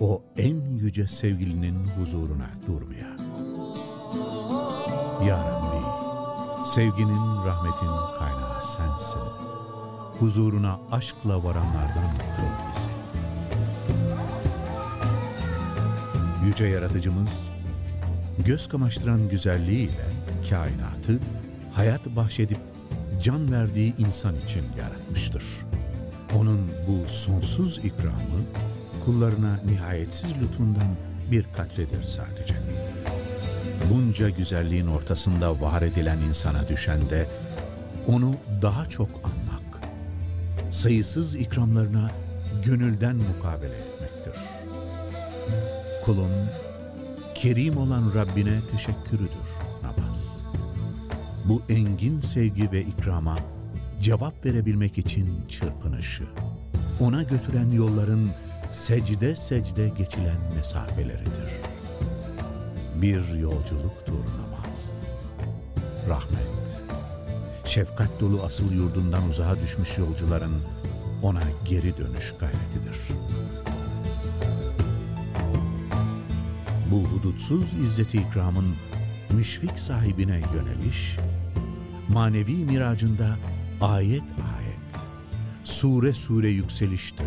o en yüce sevgilinin huzuruna durmaya. Ya Rabbi, sevginin, rahmetin kaynağı sensin. Huzuruna aşkla varanlardan kıl bizi. Yüce Yaratıcımız, göz kamaştıran güzelliğiyle kainatı hayat bahşedip can verdiği insan için yaratmıştır. Onun bu sonsuz ikramı kullarına nihayetsiz lütfundan bir katredir sadece. Bunca güzelliğin ortasında var edilen insana düşen de onu daha çok anmak, sayısız ikramlarına gönülden mukabele etmektir. Kulun kerim olan Rabbine teşekkürüdür namaz. Bu engin sevgi ve ikrama cevap verebilmek için çırpınışı, ona götüren yolların secde secde geçilen mesafeleridir. Bir yolculuktur namaz. Rahmet, şefkat dolu asıl yurdundan uzağa düşmüş yolcuların ona geri dönüş gayretidir. Bu hudutsuz izzeti ikramın müşfik sahibine yöneliş, manevi miracında ayet ayet, sure sure yükseliştir,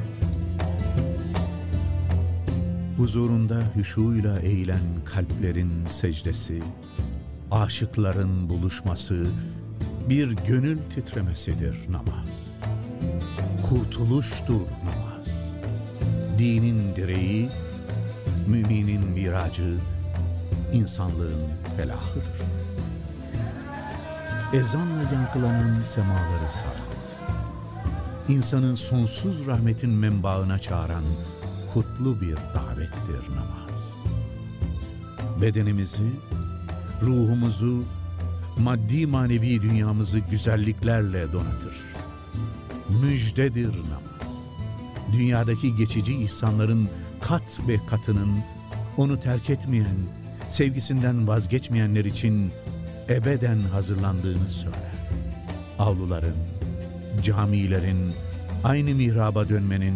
Huzurunda hüşuyla eğilen kalplerin secdesi, aşıkların buluşması, bir gönül titremesidir namaz. Kurtuluştur namaz. Dinin direği, müminin miracı, insanlığın felahıdır. Ezanla yankılanan semaları saran, insanı sonsuz rahmetin menbaına çağıran kutlu bir davettir namaz. Bedenimizi, ruhumuzu, maddi manevi dünyamızı güzelliklerle donatır. Müjdedir namaz. Dünyadaki geçici ihsanların kat ve katının onu terk etmeyen, sevgisinden vazgeçmeyenler için ebeden hazırlandığını söyler. Avluların, camilerin, aynı mihraba dönmenin,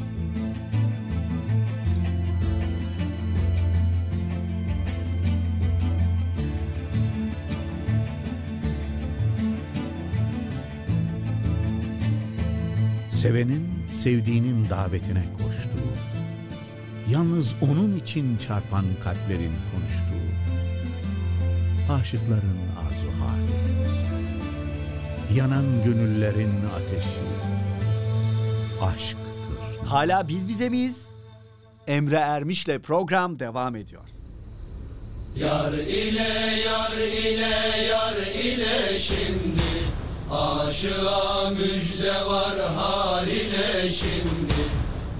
Sevenin sevdiğinin davetine koştuğu, yalnız onun için çarpan kalplerin konuştuğu, aşıkların arzu hali, yanan gönüllerin ateşi, aşktır. Hala biz bize miyiz? Emre Ermiş'le program devam ediyor. Yar ile yar ile yar ile şimdi Aşığa müjde var har ile şimdi.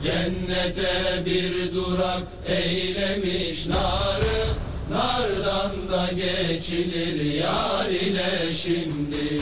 Cennete bir durak eylemiş narı. Nardan da geçilir yar ile şimdi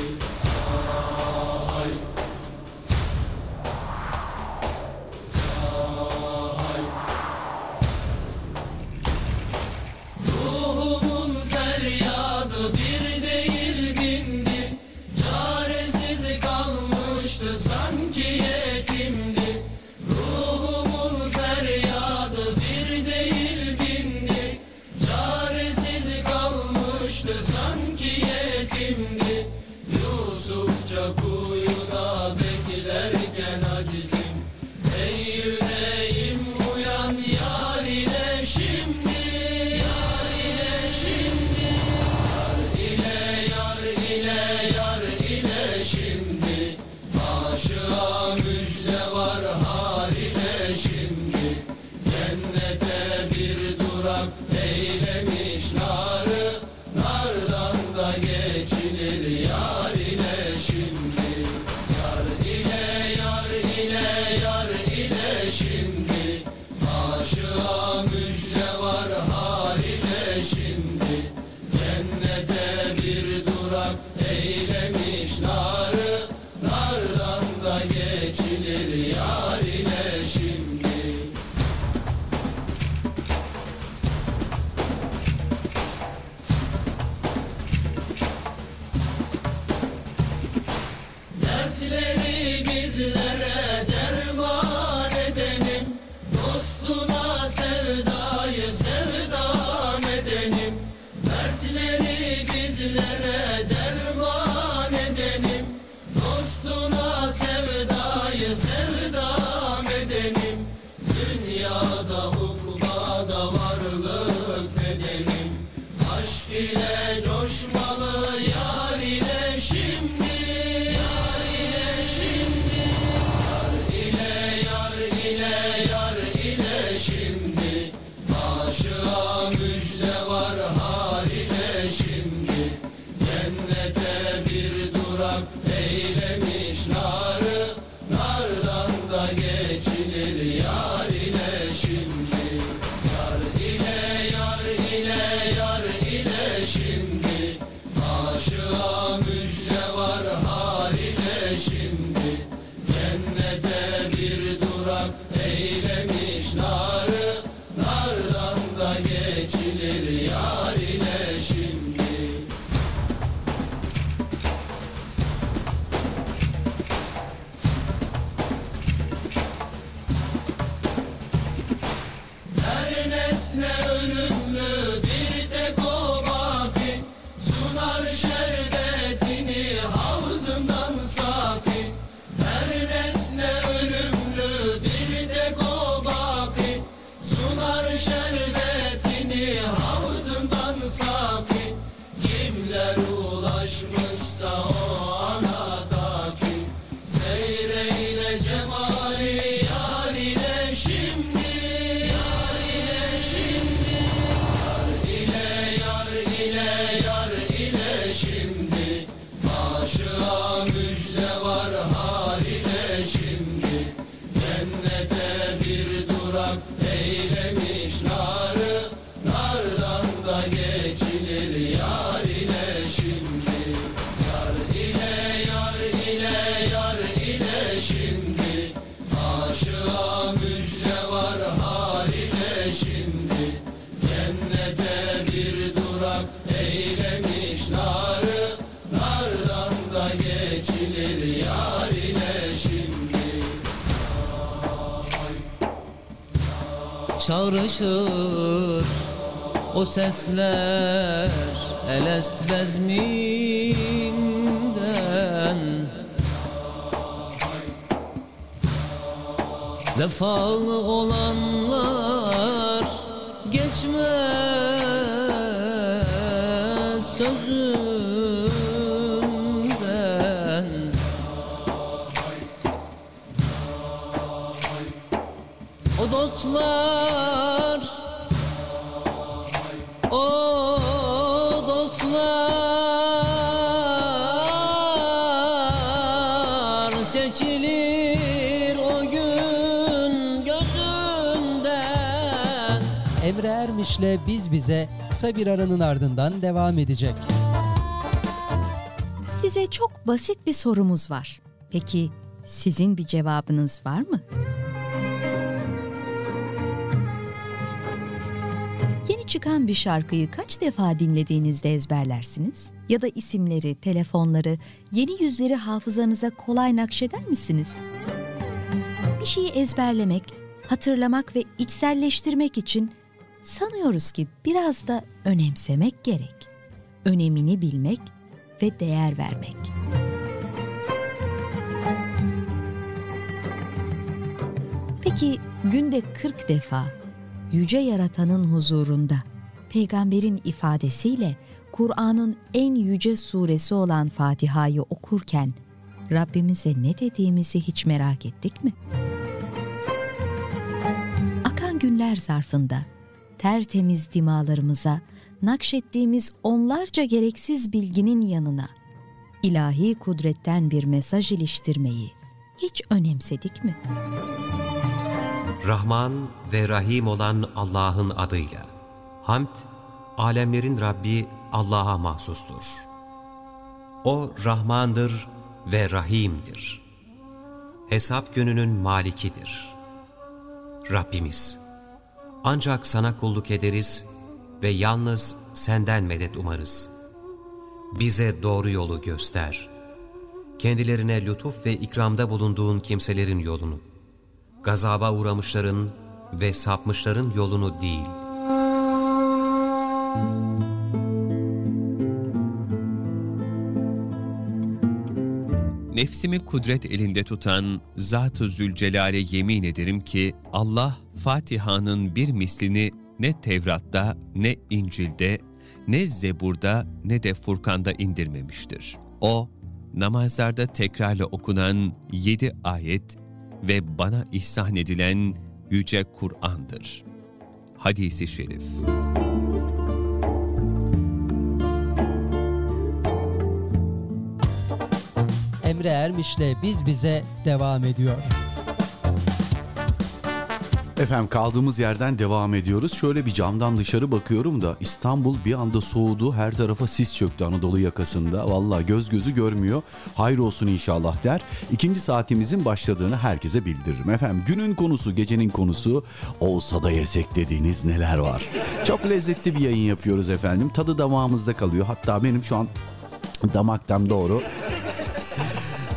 Aşk ile coşmalı yar ile Çağrışır. O sesler Elest bezminden Vefalı olanlar Ermiş'le Biz Bize kısa bir aranın ardından devam edecek. Size çok basit bir sorumuz var. Peki sizin bir cevabınız var mı? Yeni çıkan bir şarkıyı kaç defa dinlediğinizde ezberlersiniz? Ya da isimleri, telefonları, yeni yüzleri hafızanıza kolay nakşeder misiniz? Bir şeyi ezberlemek, hatırlamak ve içselleştirmek için sanıyoruz ki biraz da önemsemek gerek. Önemini bilmek ve değer vermek. Peki günde 40 defa yüce yaratanın huzurunda peygamberin ifadesiyle Kur'an'ın en yüce suresi olan Fatiha'yı okurken Rabbimize ne dediğimizi hiç merak ettik mi? Akan günler zarfında tertemiz dimalarımıza nakşettiğimiz onlarca gereksiz bilginin yanına ilahi kudretten bir mesaj iliştirmeyi hiç önemsedik mi? Rahman ve Rahim olan Allah'ın adıyla. Hamd, alemlerin Rabbi Allah'a mahsustur. O Rahmandır ve Rahim'dir. Hesap gününün malikidir. Rabbimiz, ancak sana kulluk ederiz ve yalnız senden medet umarız. Bize doğru yolu göster. Kendilerine lütuf ve ikramda bulunduğun kimselerin yolunu, gazaba uğramışların ve sapmışların yolunu değil. Nefsimi kudret elinde tutan Zat-ı Zülcelal'e yemin ederim ki Allah Fatiha'nın bir mislini ne Tevrat'ta, ne İncil'de, ne Zebur'da, ne de Furkan'da indirmemiştir. O, namazlarda tekrarla okunan yedi ayet ve bana ihsan edilen Yüce Kur'an'dır. Hadisi Şerif Emre Ermiş'le Biz Bize devam ediyor. Efendim kaldığımız yerden devam ediyoruz. Şöyle bir camdan dışarı bakıyorum da İstanbul bir anda soğudu. Her tarafa sis çöktü Anadolu yakasında. Valla göz gözü görmüyor. Hayır olsun inşallah der. İkinci saatimizin başladığını herkese bildiririm. Efendim günün konusu, gecenin konusu olsa da yesek dediğiniz neler var. Çok lezzetli bir yayın yapıyoruz efendim. Tadı damağımızda kalıyor. Hatta benim şu an damaktan doğru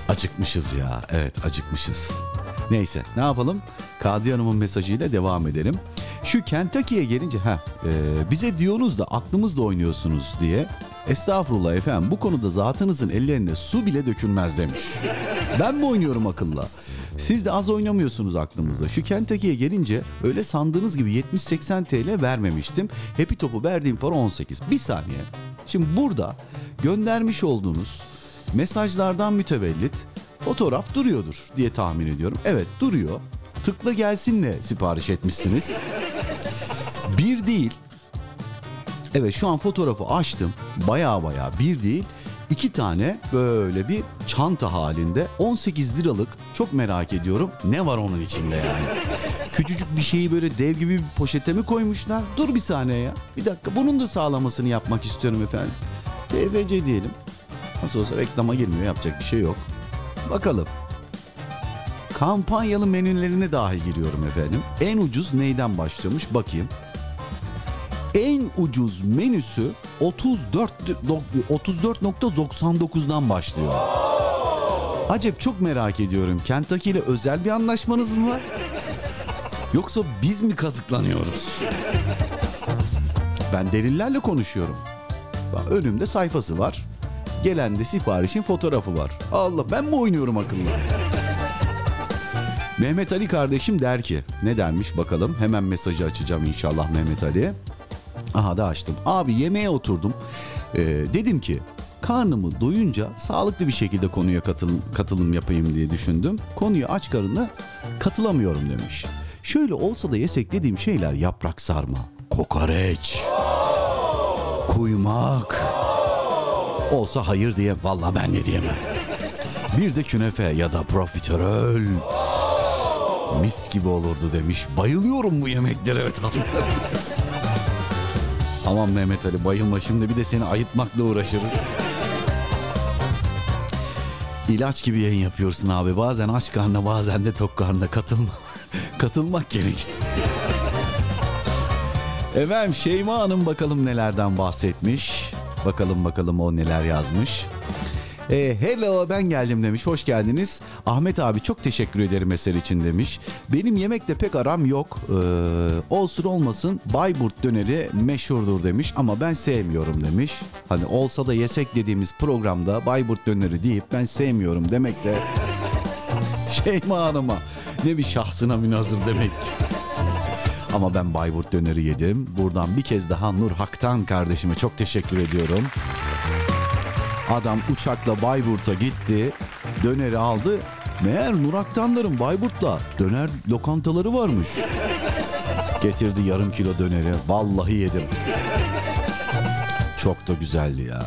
acıkmışız ya. Evet acıkmışız. Neyse ne yapalım? Kadriye Hanım'ın mesajıyla devam edelim. Şu Kentucky'ye gelince ha bize diyorsunuz da aklımızla oynuyorsunuz diye. Estağfurullah efendim bu konuda zatınızın ellerine su bile dökülmez demiş. Ben mi oynuyorum akılla? Siz de az oynamıyorsunuz aklımızda. Şu Kentucky'ye gelince öyle sandığınız gibi 70-80 TL vermemiştim. Happy Top'u verdiğim para 18. Bir saniye. Şimdi burada göndermiş olduğunuz mesajlardan mütevellit fotoğraf duruyordur diye tahmin ediyorum. Evet duruyor. Tıkla gelsinle sipariş etmişsiniz. Bir değil. Evet şu an fotoğrafı açtım. Baya baya bir değil. iki tane böyle bir çanta halinde 18 liralık çok merak ediyorum ne var onun içinde yani. Küçücük bir şeyi böyle dev gibi bir poşete mi koymuşlar? Dur bir saniye ya. Bir dakika bunun da sağlamasını yapmak istiyorum efendim. TFC diyelim. Nasıl olsa reklama girmiyor yapacak bir şey yok. Bakalım. Kampanyalı menülerine dahi giriyorum efendim. En ucuz neyden başlamış bakayım. En ucuz menüsü 34 34.99'dan başlıyor. Acep çok merak ediyorum. Kentucky ile özel bir anlaşmanız mı var? Yoksa biz mi kazıklanıyoruz? Ben delillerle konuşuyorum. Önümde sayfası var. Gelen de siparişin fotoğrafı var. Allah ben mi oynuyorum akıllı? Mehmet Ali kardeşim der ki ne dermiş bakalım hemen mesajı açacağım inşallah Mehmet Ali'ye. Aha da açtım. Abi yemeğe oturdum. Ee, dedim ki karnımı doyunca sağlıklı bir şekilde konuya katıl, katılım yapayım diye düşündüm. Konuya aç karınla katılamıyorum demiş. Şöyle olsa da yesek dediğim şeyler yaprak sarma, kokoreç, kuymak. Olsa hayır diye vallahi ben de diyemem. Bir de künefe ya da profiterol. Mis gibi olurdu demiş. Bayılıyorum bu yemeklere evet. Aman Mehmet Ali bayılma şimdi bir de seni ayıtmakla uğraşırız. İlaç gibi yayın yapıyorsun abi. Bazen aç karnına bazen de tok karnına katılma. Katılmak gerek. Efendim Şeyma Hanım bakalım nelerden bahsetmiş. Bakalım bakalım o neler yazmış. E, hello ben geldim demiş. Hoş geldiniz. Ahmet abi çok teşekkür ederim eser için demiş. Benim yemekle pek aram yok. Ee, olsun olmasın Bayburt döneri meşhurdur demiş ama ben sevmiyorum demiş. Hani olsa da yesek dediğimiz programda Bayburt döneri deyip ben sevmiyorum demekle Şeyma Hanım'a ne bir şahsına münazır demek. Ama ben Bayburt döneri yedim. Buradan bir kez daha Nur Hak'tan kardeşime çok teşekkür ediyorum. Adam uçakla Bayburt'a gitti. Döneri aldı. Meğer Nur Aktanların Bayburt'ta döner lokantaları varmış. Getirdi yarım kilo döneri. Vallahi yedim. Çok da güzeldi ya.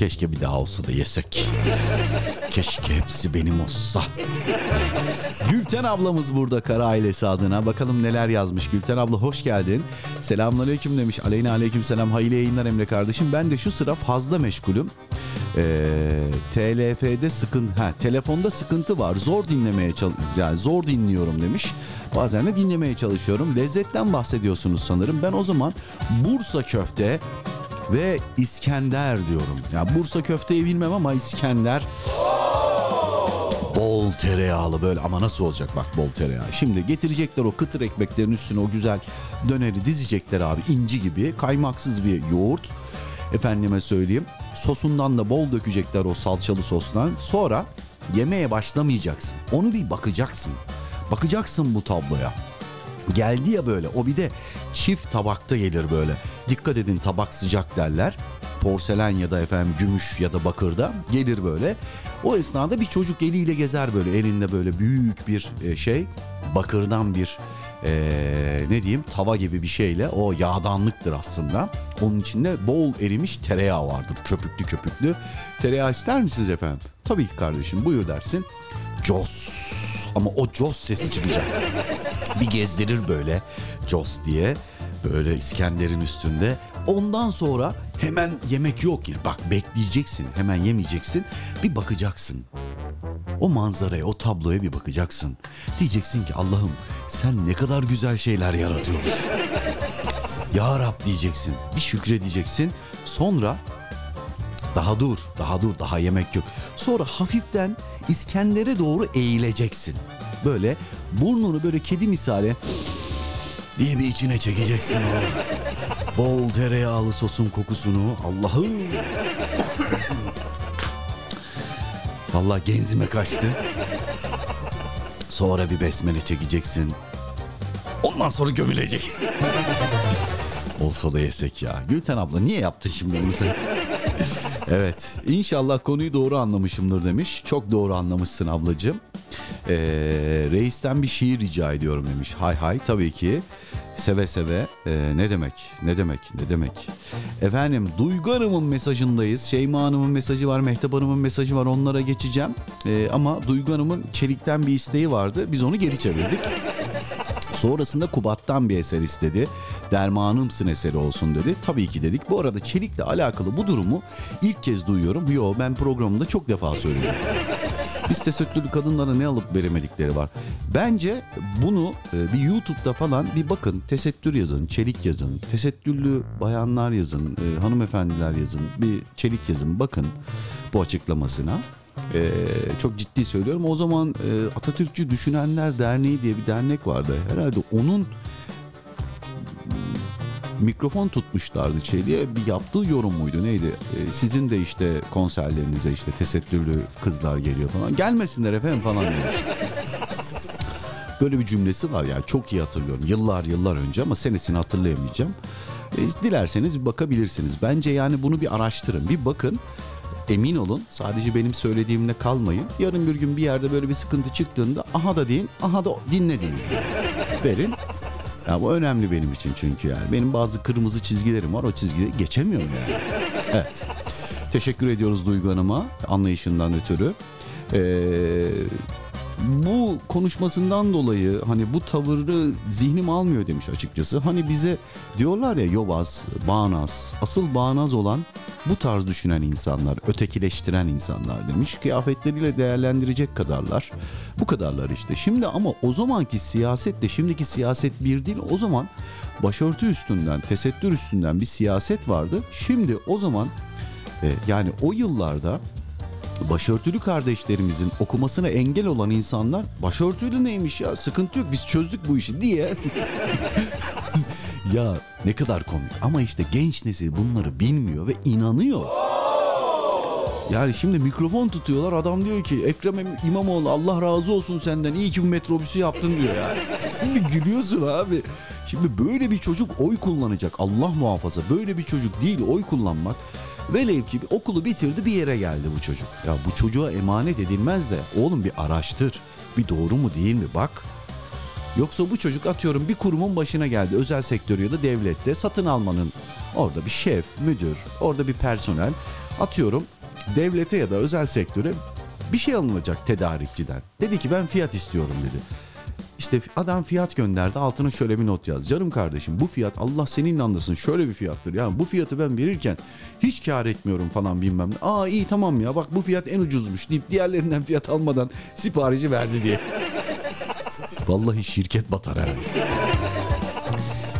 Keşke bir daha olsa da yesek. Keşke hepsi benim olsa. Gülten ablamız burada Kara ailesi adına. Bakalım neler yazmış. Gülten abla hoş geldin. Selamünaleyküm demiş. Aleyna aleyküm selam. Hayırlı yayınlar Emre kardeşim. Ben de şu sıra fazla meşgulüm. Ee, TLF'de sıkıntı, ha, telefonda sıkıntı var. Zor dinlemeye çal yani zor dinliyorum demiş. Bazen de dinlemeye çalışıyorum. Lezzetten bahsediyorsunuz sanırım. Ben o zaman Bursa köfte ve İskender diyorum. Ya yani Bursa köfteyi bilmem ama İskender bol tereyağlı böyle ama nasıl olacak bak bol tereyağı. Şimdi getirecekler o kıtır ekmeklerin üstüne o güzel döneri dizecekler abi inci gibi kaymaksız bir yoğurt. Efendime söyleyeyim sosundan da bol dökecekler o salçalı sostan. Sonra yemeğe başlamayacaksın. Onu bir bakacaksın. Bakacaksın bu tabloya. Geldi ya böyle o bir de çift tabakta gelir böyle. Dikkat edin tabak sıcak derler. Porselen ya da efendim gümüş ya da bakırda gelir böyle. O esnada bir çocuk eliyle gezer böyle elinde böyle büyük bir e, şey bakırdan bir e, ne diyeyim tava gibi bir şeyle o yağdanlıktır aslında. Onun içinde bol erimiş tereyağı vardır köpüklü köpüklü. Tereyağı ister misiniz efendim? Tabii ki kardeşim buyur dersin. Jos ama o Jos sesi çıkacak. Bir gezdirir böyle Jos diye böyle İskender'in üstünde. Ondan sonra hemen yemek yok yine. Bak bekleyeceksin hemen yemeyeceksin. Bir bakacaksın. O manzaraya, o tabloya bir bakacaksın. Diyeceksin ki Allah'ım sen ne kadar güzel şeyler yaratıyorsun. ya Rab diyeceksin. Bir şükredeceksin. Sonra daha dur, daha dur, daha yemek yok. Sonra hafiften İskender'e doğru eğileceksin. Böyle burnunu böyle kedi misali diye bir içine çekeceksin o. Bol tereyağlı sosun kokusunu. Allah'ım. Vallahi genzime kaçtı. Sonra bir besmele çekeceksin. Ondan sonra gömülecek. Olsa da yesek ya. Gülten abla niye yaptın şimdi bunu? Evet inşallah konuyu doğru anlamışımdır demiş. Çok doğru anlamışsın ablacığım. Ee, reisten bir şiir rica ediyorum demiş. Hay hay tabii ki. Seve seve. Ee, ne demek? Ne demek? Ne demek? Efendim Duygu Hanım'ın mesajındayız. Şeyma Hanım'ın mesajı var, Mehtap Hanım'ın mesajı var. Onlara geçeceğim. Ee, ama Duygu Hanım'ın Çelik'ten bir isteği vardı. Biz onu geri çevirdik. Sonrasında Kubat'tan bir eser istedi. Dermanımsın eseri olsun dedi. Tabii ki dedik. Bu arada Çelik'le alakalı bu durumu ilk kez duyuyorum. Yo ben programımda çok defa söylüyorum. Biz tesettürlü kadınlara ne alıp veremedikleri var. Bence bunu e, bir YouTube'da falan bir bakın. Tesettür yazın, çelik yazın. Tesettürlü bayanlar yazın, e, hanımefendiler yazın. Bir çelik yazın bakın bu açıklamasına. E, çok ciddi söylüyorum. O zaman e, Atatürkçü Düşünenler Derneği diye bir dernek vardı. Herhalde onun mikrofon tutmuşlardı Çelik'e bir yaptığı yorum muydu neydi? Ee, sizin de işte konserlerinize işte tesettürlü kızlar geliyor falan. Gelmesinler efendim falan demişti. Böyle bir cümlesi var yani çok iyi hatırlıyorum. Yıllar yıllar önce ama senesini hatırlayamayacağım. E, dilerseniz bakabilirsiniz. Bence yani bunu bir araştırın. Bir bakın. Emin olun sadece benim söylediğimle kalmayın. Yarın bir gün bir yerde böyle bir sıkıntı çıktığında aha da deyin, aha da dinle deyin. Verin. Ya bu önemli benim için çünkü yani. Benim bazı kırmızı çizgilerim var. O çizgileri geçemiyorum yani. Evet. Teşekkür ediyoruz Duygu Hanım'a anlayışından ötürü. Ee, bu konuşmasından dolayı hani bu tavırı zihnim almıyor demiş açıkçası. Hani bize diyorlar ya yobaz, bağnaz. Asıl bağnaz olan bu tarz düşünen insanlar, ötekileştiren insanlar demiş. Kıyafetleriyle değerlendirecek kadarlar. Bu kadarlar işte. Şimdi ama o zamanki siyasetle şimdiki siyaset bir değil. O zaman başörtü üstünden, tesettür üstünden bir siyaset vardı. Şimdi o zaman e, yani o yıllarda başörtülü kardeşlerimizin okumasına engel olan insanlar başörtülü neymiş ya sıkıntı yok biz çözdük bu işi diye. ya ne kadar komik ama işte genç nesil bunları bilmiyor ve inanıyor. Yani şimdi mikrofon tutuyorlar adam diyor ki Ekrem İmamoğlu Allah razı olsun senden iyi ki bu metrobüsü yaptın diyor yani. Şimdi gülüyorsun abi. Şimdi böyle bir çocuk oy kullanacak Allah muhafaza böyle bir çocuk değil oy kullanmak. Velev ki okulu bitirdi bir yere geldi bu çocuk. Ya bu çocuğa emanet edilmez de oğlum bir araştır. Bir doğru mu değil mi bak. Yoksa bu çocuk atıyorum bir kurumun başına geldi. Özel sektörü ya da devlette satın almanın orada bir şef, müdür, orada bir personel. Atıyorum devlete ya da özel sektöre bir şey alınacak tedarikçiden. Dedi ki ben fiyat istiyorum dedi. İşte adam fiyat gönderdi altına şöyle bir not yaz. Canım kardeşim bu fiyat Allah senin inandırsın şöyle bir fiyattır. Yani bu fiyatı ben verirken hiç kar etmiyorum falan bilmem ne. Aa iyi tamam ya bak bu fiyat en ucuzmuş deyip diğerlerinden fiyat almadan siparişi verdi diye. Vallahi şirket batar ha.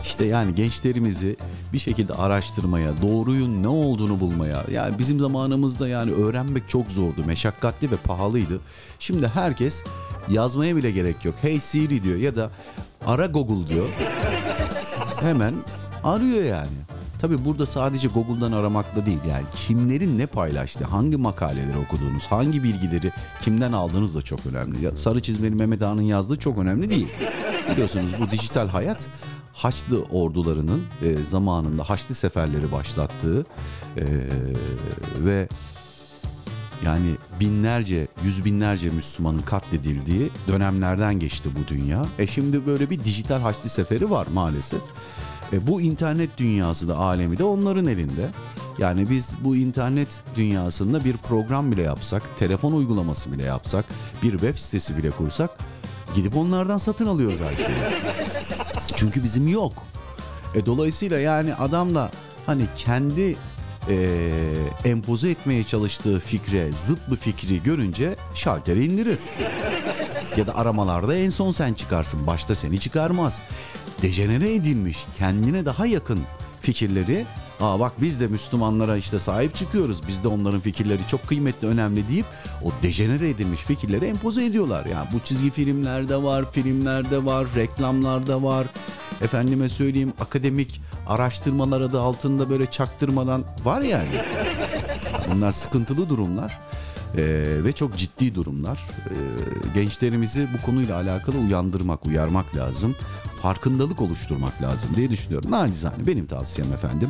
İşte yani gençlerimizi bir şekilde araştırmaya, doğruyun ne olduğunu bulmaya. Yani bizim zamanımızda yani öğrenmek çok zordu, meşakkatli ve pahalıydı. Şimdi herkes yazmaya bile gerek yok. Hey Siri diyor ya da ara Google diyor. Hemen arıyor yani. Tabi burada sadece Google'dan aramakla değil yani kimlerin ne paylaştı, hangi makaleleri okuduğunuz, hangi bilgileri kimden aldığınız da çok önemli. Sarı çizmeli Mehmet Ağa'nın yazdığı çok önemli değil. Biliyorsunuz bu dijital hayat Haçlı ordularının e, zamanında Haçlı seferleri başlattığı e, ve yani binlerce, yüz binlerce Müslümanın katledildiği dönemlerden geçti bu dünya. E şimdi böyle bir dijital Haçlı seferi var maalesef. E bu internet dünyası da alemi de onların elinde. Yani biz bu internet dünyasında bir program bile yapsak, telefon uygulaması bile yapsak, bir web sitesi bile kursak gidip onlardan satın alıyoruz her şeyi. Çünkü bizim yok. E dolayısıyla yani adam da hani kendi e, empoze etmeye çalıştığı fikre zıt bir fikri görünce şalteri indirir. ya da aramalarda en son sen çıkarsın. Başta seni çıkarmaz. Dejenere edilmiş, kendine daha yakın fikirleri Aa bak biz de Müslümanlara işte sahip çıkıyoruz. Biz de onların fikirleri çok kıymetli, önemli deyip o dejenere edilmiş fikirleri empoze ediyorlar. Yani bu çizgi filmlerde var, filmlerde var, reklamlarda var. Efendime söyleyeyim akademik araştırmalar adı altında böyle çaktırmadan var yani. Bunlar sıkıntılı durumlar. Ee, ve çok ciddi durumlar. Ee, gençlerimizi bu konuyla alakalı uyandırmak, uyarmak lazım. Farkındalık oluşturmak lazım diye düşünüyorum. Nacizane benim tavsiyem efendim.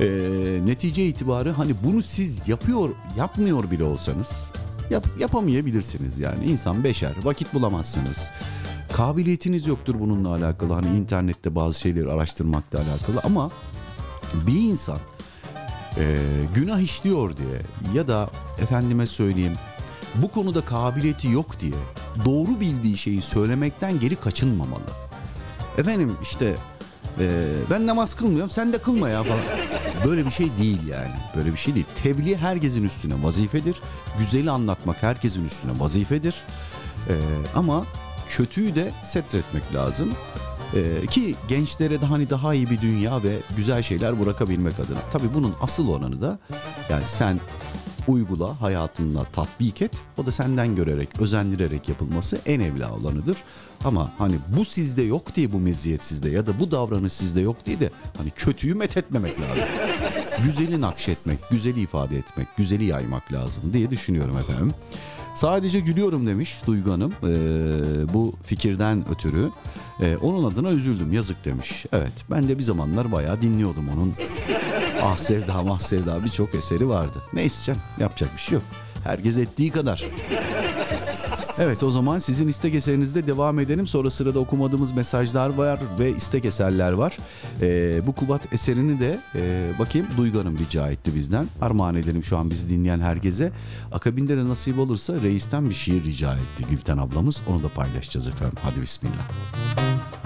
Ee, netice itibarı hani bunu siz yapıyor, yapmıyor bile olsanız yap, yapamayabilirsiniz yani. insan beşer, vakit bulamazsınız. Kabiliyetiniz yoktur bununla alakalı. Hani internette bazı şeyleri araştırmakla alakalı ama bir insan e, günah işliyor diye ya da efendime söyleyeyim bu konuda kabiliyeti yok diye doğru bildiği şeyi söylemekten geri kaçınmamalı. Efendim işte e, ben namaz kılmıyorum sen de kılma ya falan. Böyle bir şey değil yani. Böyle bir şey değil. Tebliğ herkesin üstüne vazifedir. Güzeli anlatmak herkesin üstüne vazifedir. E, ama kötüyü de setretmek lazım. E, ki gençlere de hani daha iyi bir dünya ve güzel şeyler bırakabilmek adına. Tabii bunun asıl olanı da yani sen uygula, hayatında tatbik et. O da senden görerek, özendirerek yapılması en evla olanıdır. Ama hani bu sizde yok diye bu meziyet sizde ya da bu davranış sizde yok diye de hani kötüyü methetmemek lazım. güzeli nakşetmek, güzeli ifade etmek, güzeli yaymak lazım diye düşünüyorum efendim. Sadece gülüyorum demiş Duygu Hanım ee, bu fikirden ötürü. Ee, onun adına üzüldüm yazık demiş. Evet ben de bir zamanlar bayağı dinliyordum onun. Ah Sevda Mah Sevda birçok eseri vardı. Neyse canım yapacak bir şey yok. Herkes ettiği kadar. Evet o zaman sizin istek eserinizde devam edelim. Sonra sırada okumadığımız mesajlar var ve istek eserler var. Ee, bu Kubat eserini de e, bakayım Duygu Hanım rica etti bizden. Armağan edelim şu an bizi dinleyen herkese. Akabinde de nasip olursa reisten bir şiir rica etti Gülten ablamız. Onu da paylaşacağız efendim. Hadi bismillah. Esme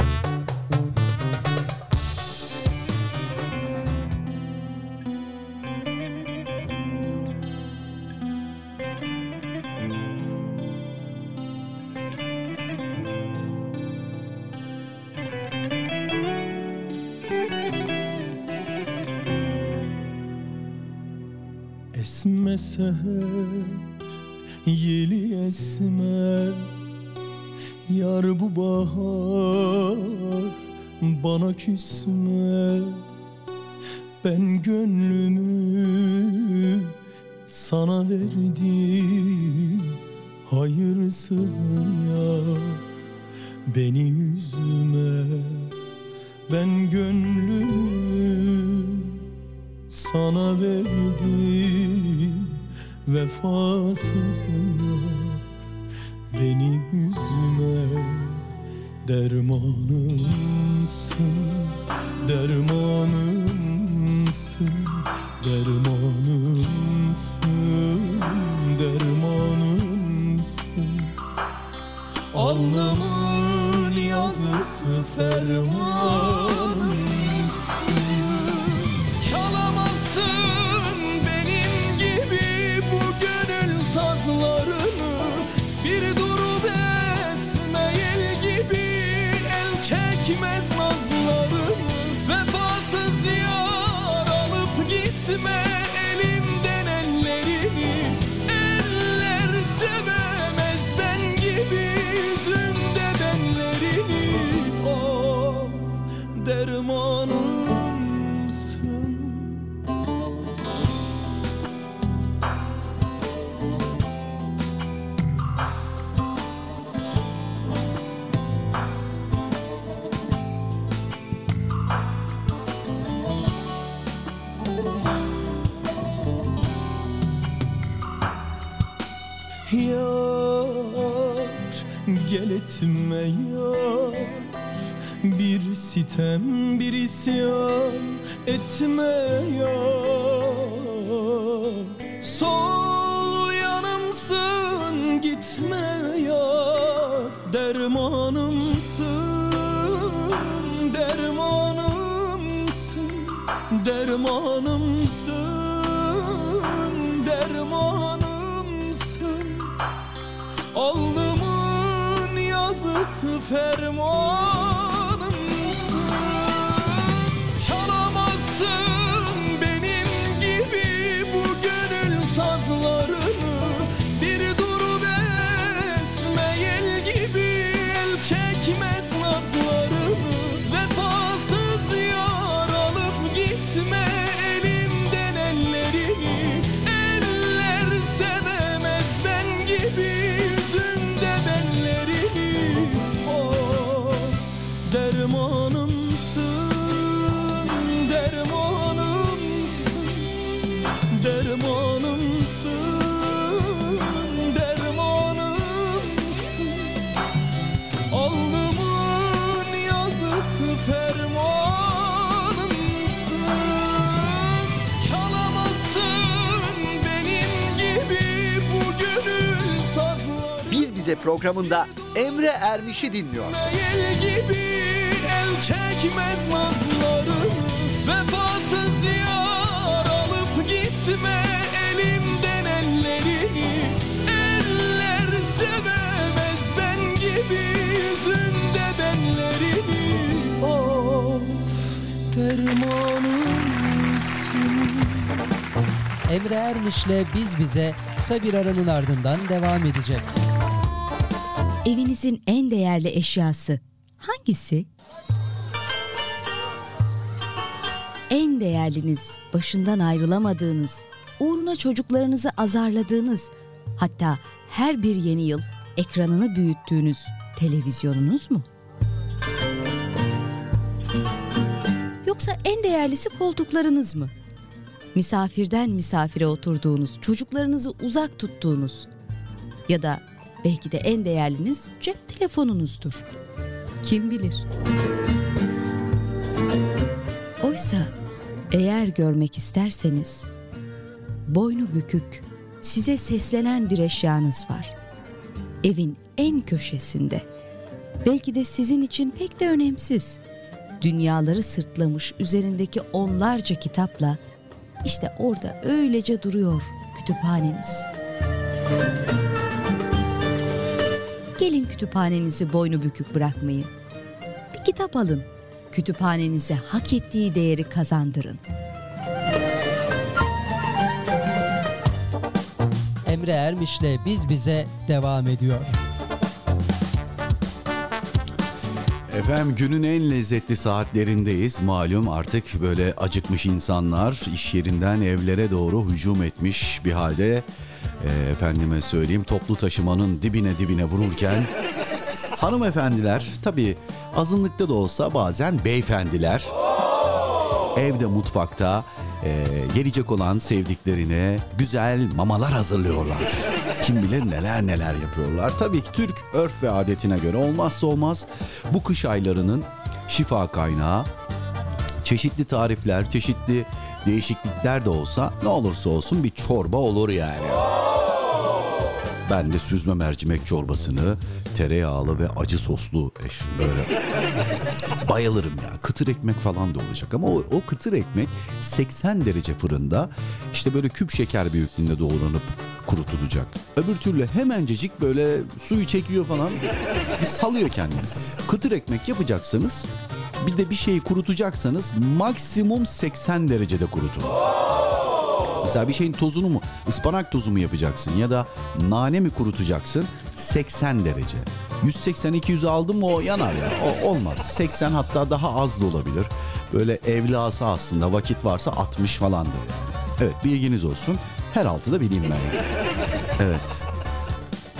seher, yeli esme Yar bu bahar bana küsme. Ben gönlümü sana verdim Hayırsız yar beni üzme. Ben gönlümü sana verdim Vefasız beni üzme. Dermanımsın, dermanımsın. Dermanımsın, dermanımsın. Alnımın yazısı fermanımsın gel etme yar. Bir sitem bir isyan etme yar. Sol yanımsın gitme yar. Dermanımsın dermanımsın Dermanımsın yazısı fermanımsın Bize programında Emre Ermiş'i dinliyorsunuz. Yel gibi el çekmez nazları Vefasız yar alıp gitme elimden ellerini Eller sevemez ben gibi yüzünde benlerini Of dermanımsın Emre Ermiş'le Biz Bize kısa bir aranın ardından devam edecek. Evinizin en değerli eşyası hangisi? En değerliniz, başından ayrılamadığınız, uğruna çocuklarınızı azarladığınız, hatta her bir yeni yıl ekranını büyüttüğünüz televizyonunuz mu? Yoksa en değerlisi koltuklarınız mı? Misafirden misafire oturduğunuz, çocuklarınızı uzak tuttuğunuz ya da belki de en değerliniz cep telefonunuzdur. Kim bilir? Oysa eğer görmek isterseniz boynu bükük, size seslenen bir eşyanız var. Evin en köşesinde. Belki de sizin için pek de önemsiz. Dünyaları sırtlamış üzerindeki onlarca kitapla işte orada öylece duruyor kütüphaneniz. Gelin kütüphanenizi boynu bükük bırakmayın. Bir kitap alın. Kütüphanenize hak ettiği değeri kazandırın. Emre Ermiş'le Biz Bize devam ediyor. Efendim günün en lezzetli saatlerindeyiz. Malum artık böyle acıkmış insanlar iş yerinden evlere doğru hücum etmiş bir halde. E, efendime söyleyeyim toplu taşımanın dibine dibine vururken hanımefendiler tabii azınlıkta da olsa bazen beyefendiler evde mutfakta e, gelecek olan sevdiklerine güzel mamalar hazırlıyorlar. Kim bilir neler neler yapıyorlar. Tabii ki Türk örf ve adetine göre olmazsa olmaz bu kış aylarının şifa kaynağı çeşitli tarifler, çeşitli değişiklikler de olsa ne olursa olsun bir çorba olur yani. Ben de süzme mercimek çorbasını tereyağlı ve acı soslu eş, böyle bayılırım ya. Kıtır ekmek falan da olacak ama o, o kıtır ekmek 80 derece fırında işte böyle küp şeker büyüklüğünde doğranıp kurutulacak. Öbür türlü hemencecik böyle suyu çekiyor falan bir salıyor kendini. Kıtır ekmek yapacaksanız bir de bir şeyi kurutacaksanız maksimum 80 derecede kurutun. Mesela bir şeyin tozunu mu, ıspanak tozu mu yapacaksın ya da nane mi kurutacaksın? 80 derece. 180-200 aldın mı o yanar ya. O olmaz. 80 hatta daha az da olabilir. Böyle evlası aslında vakit varsa 60 falandır yani. Evet bilginiz olsun. Her altı da bileyim ben. Evet.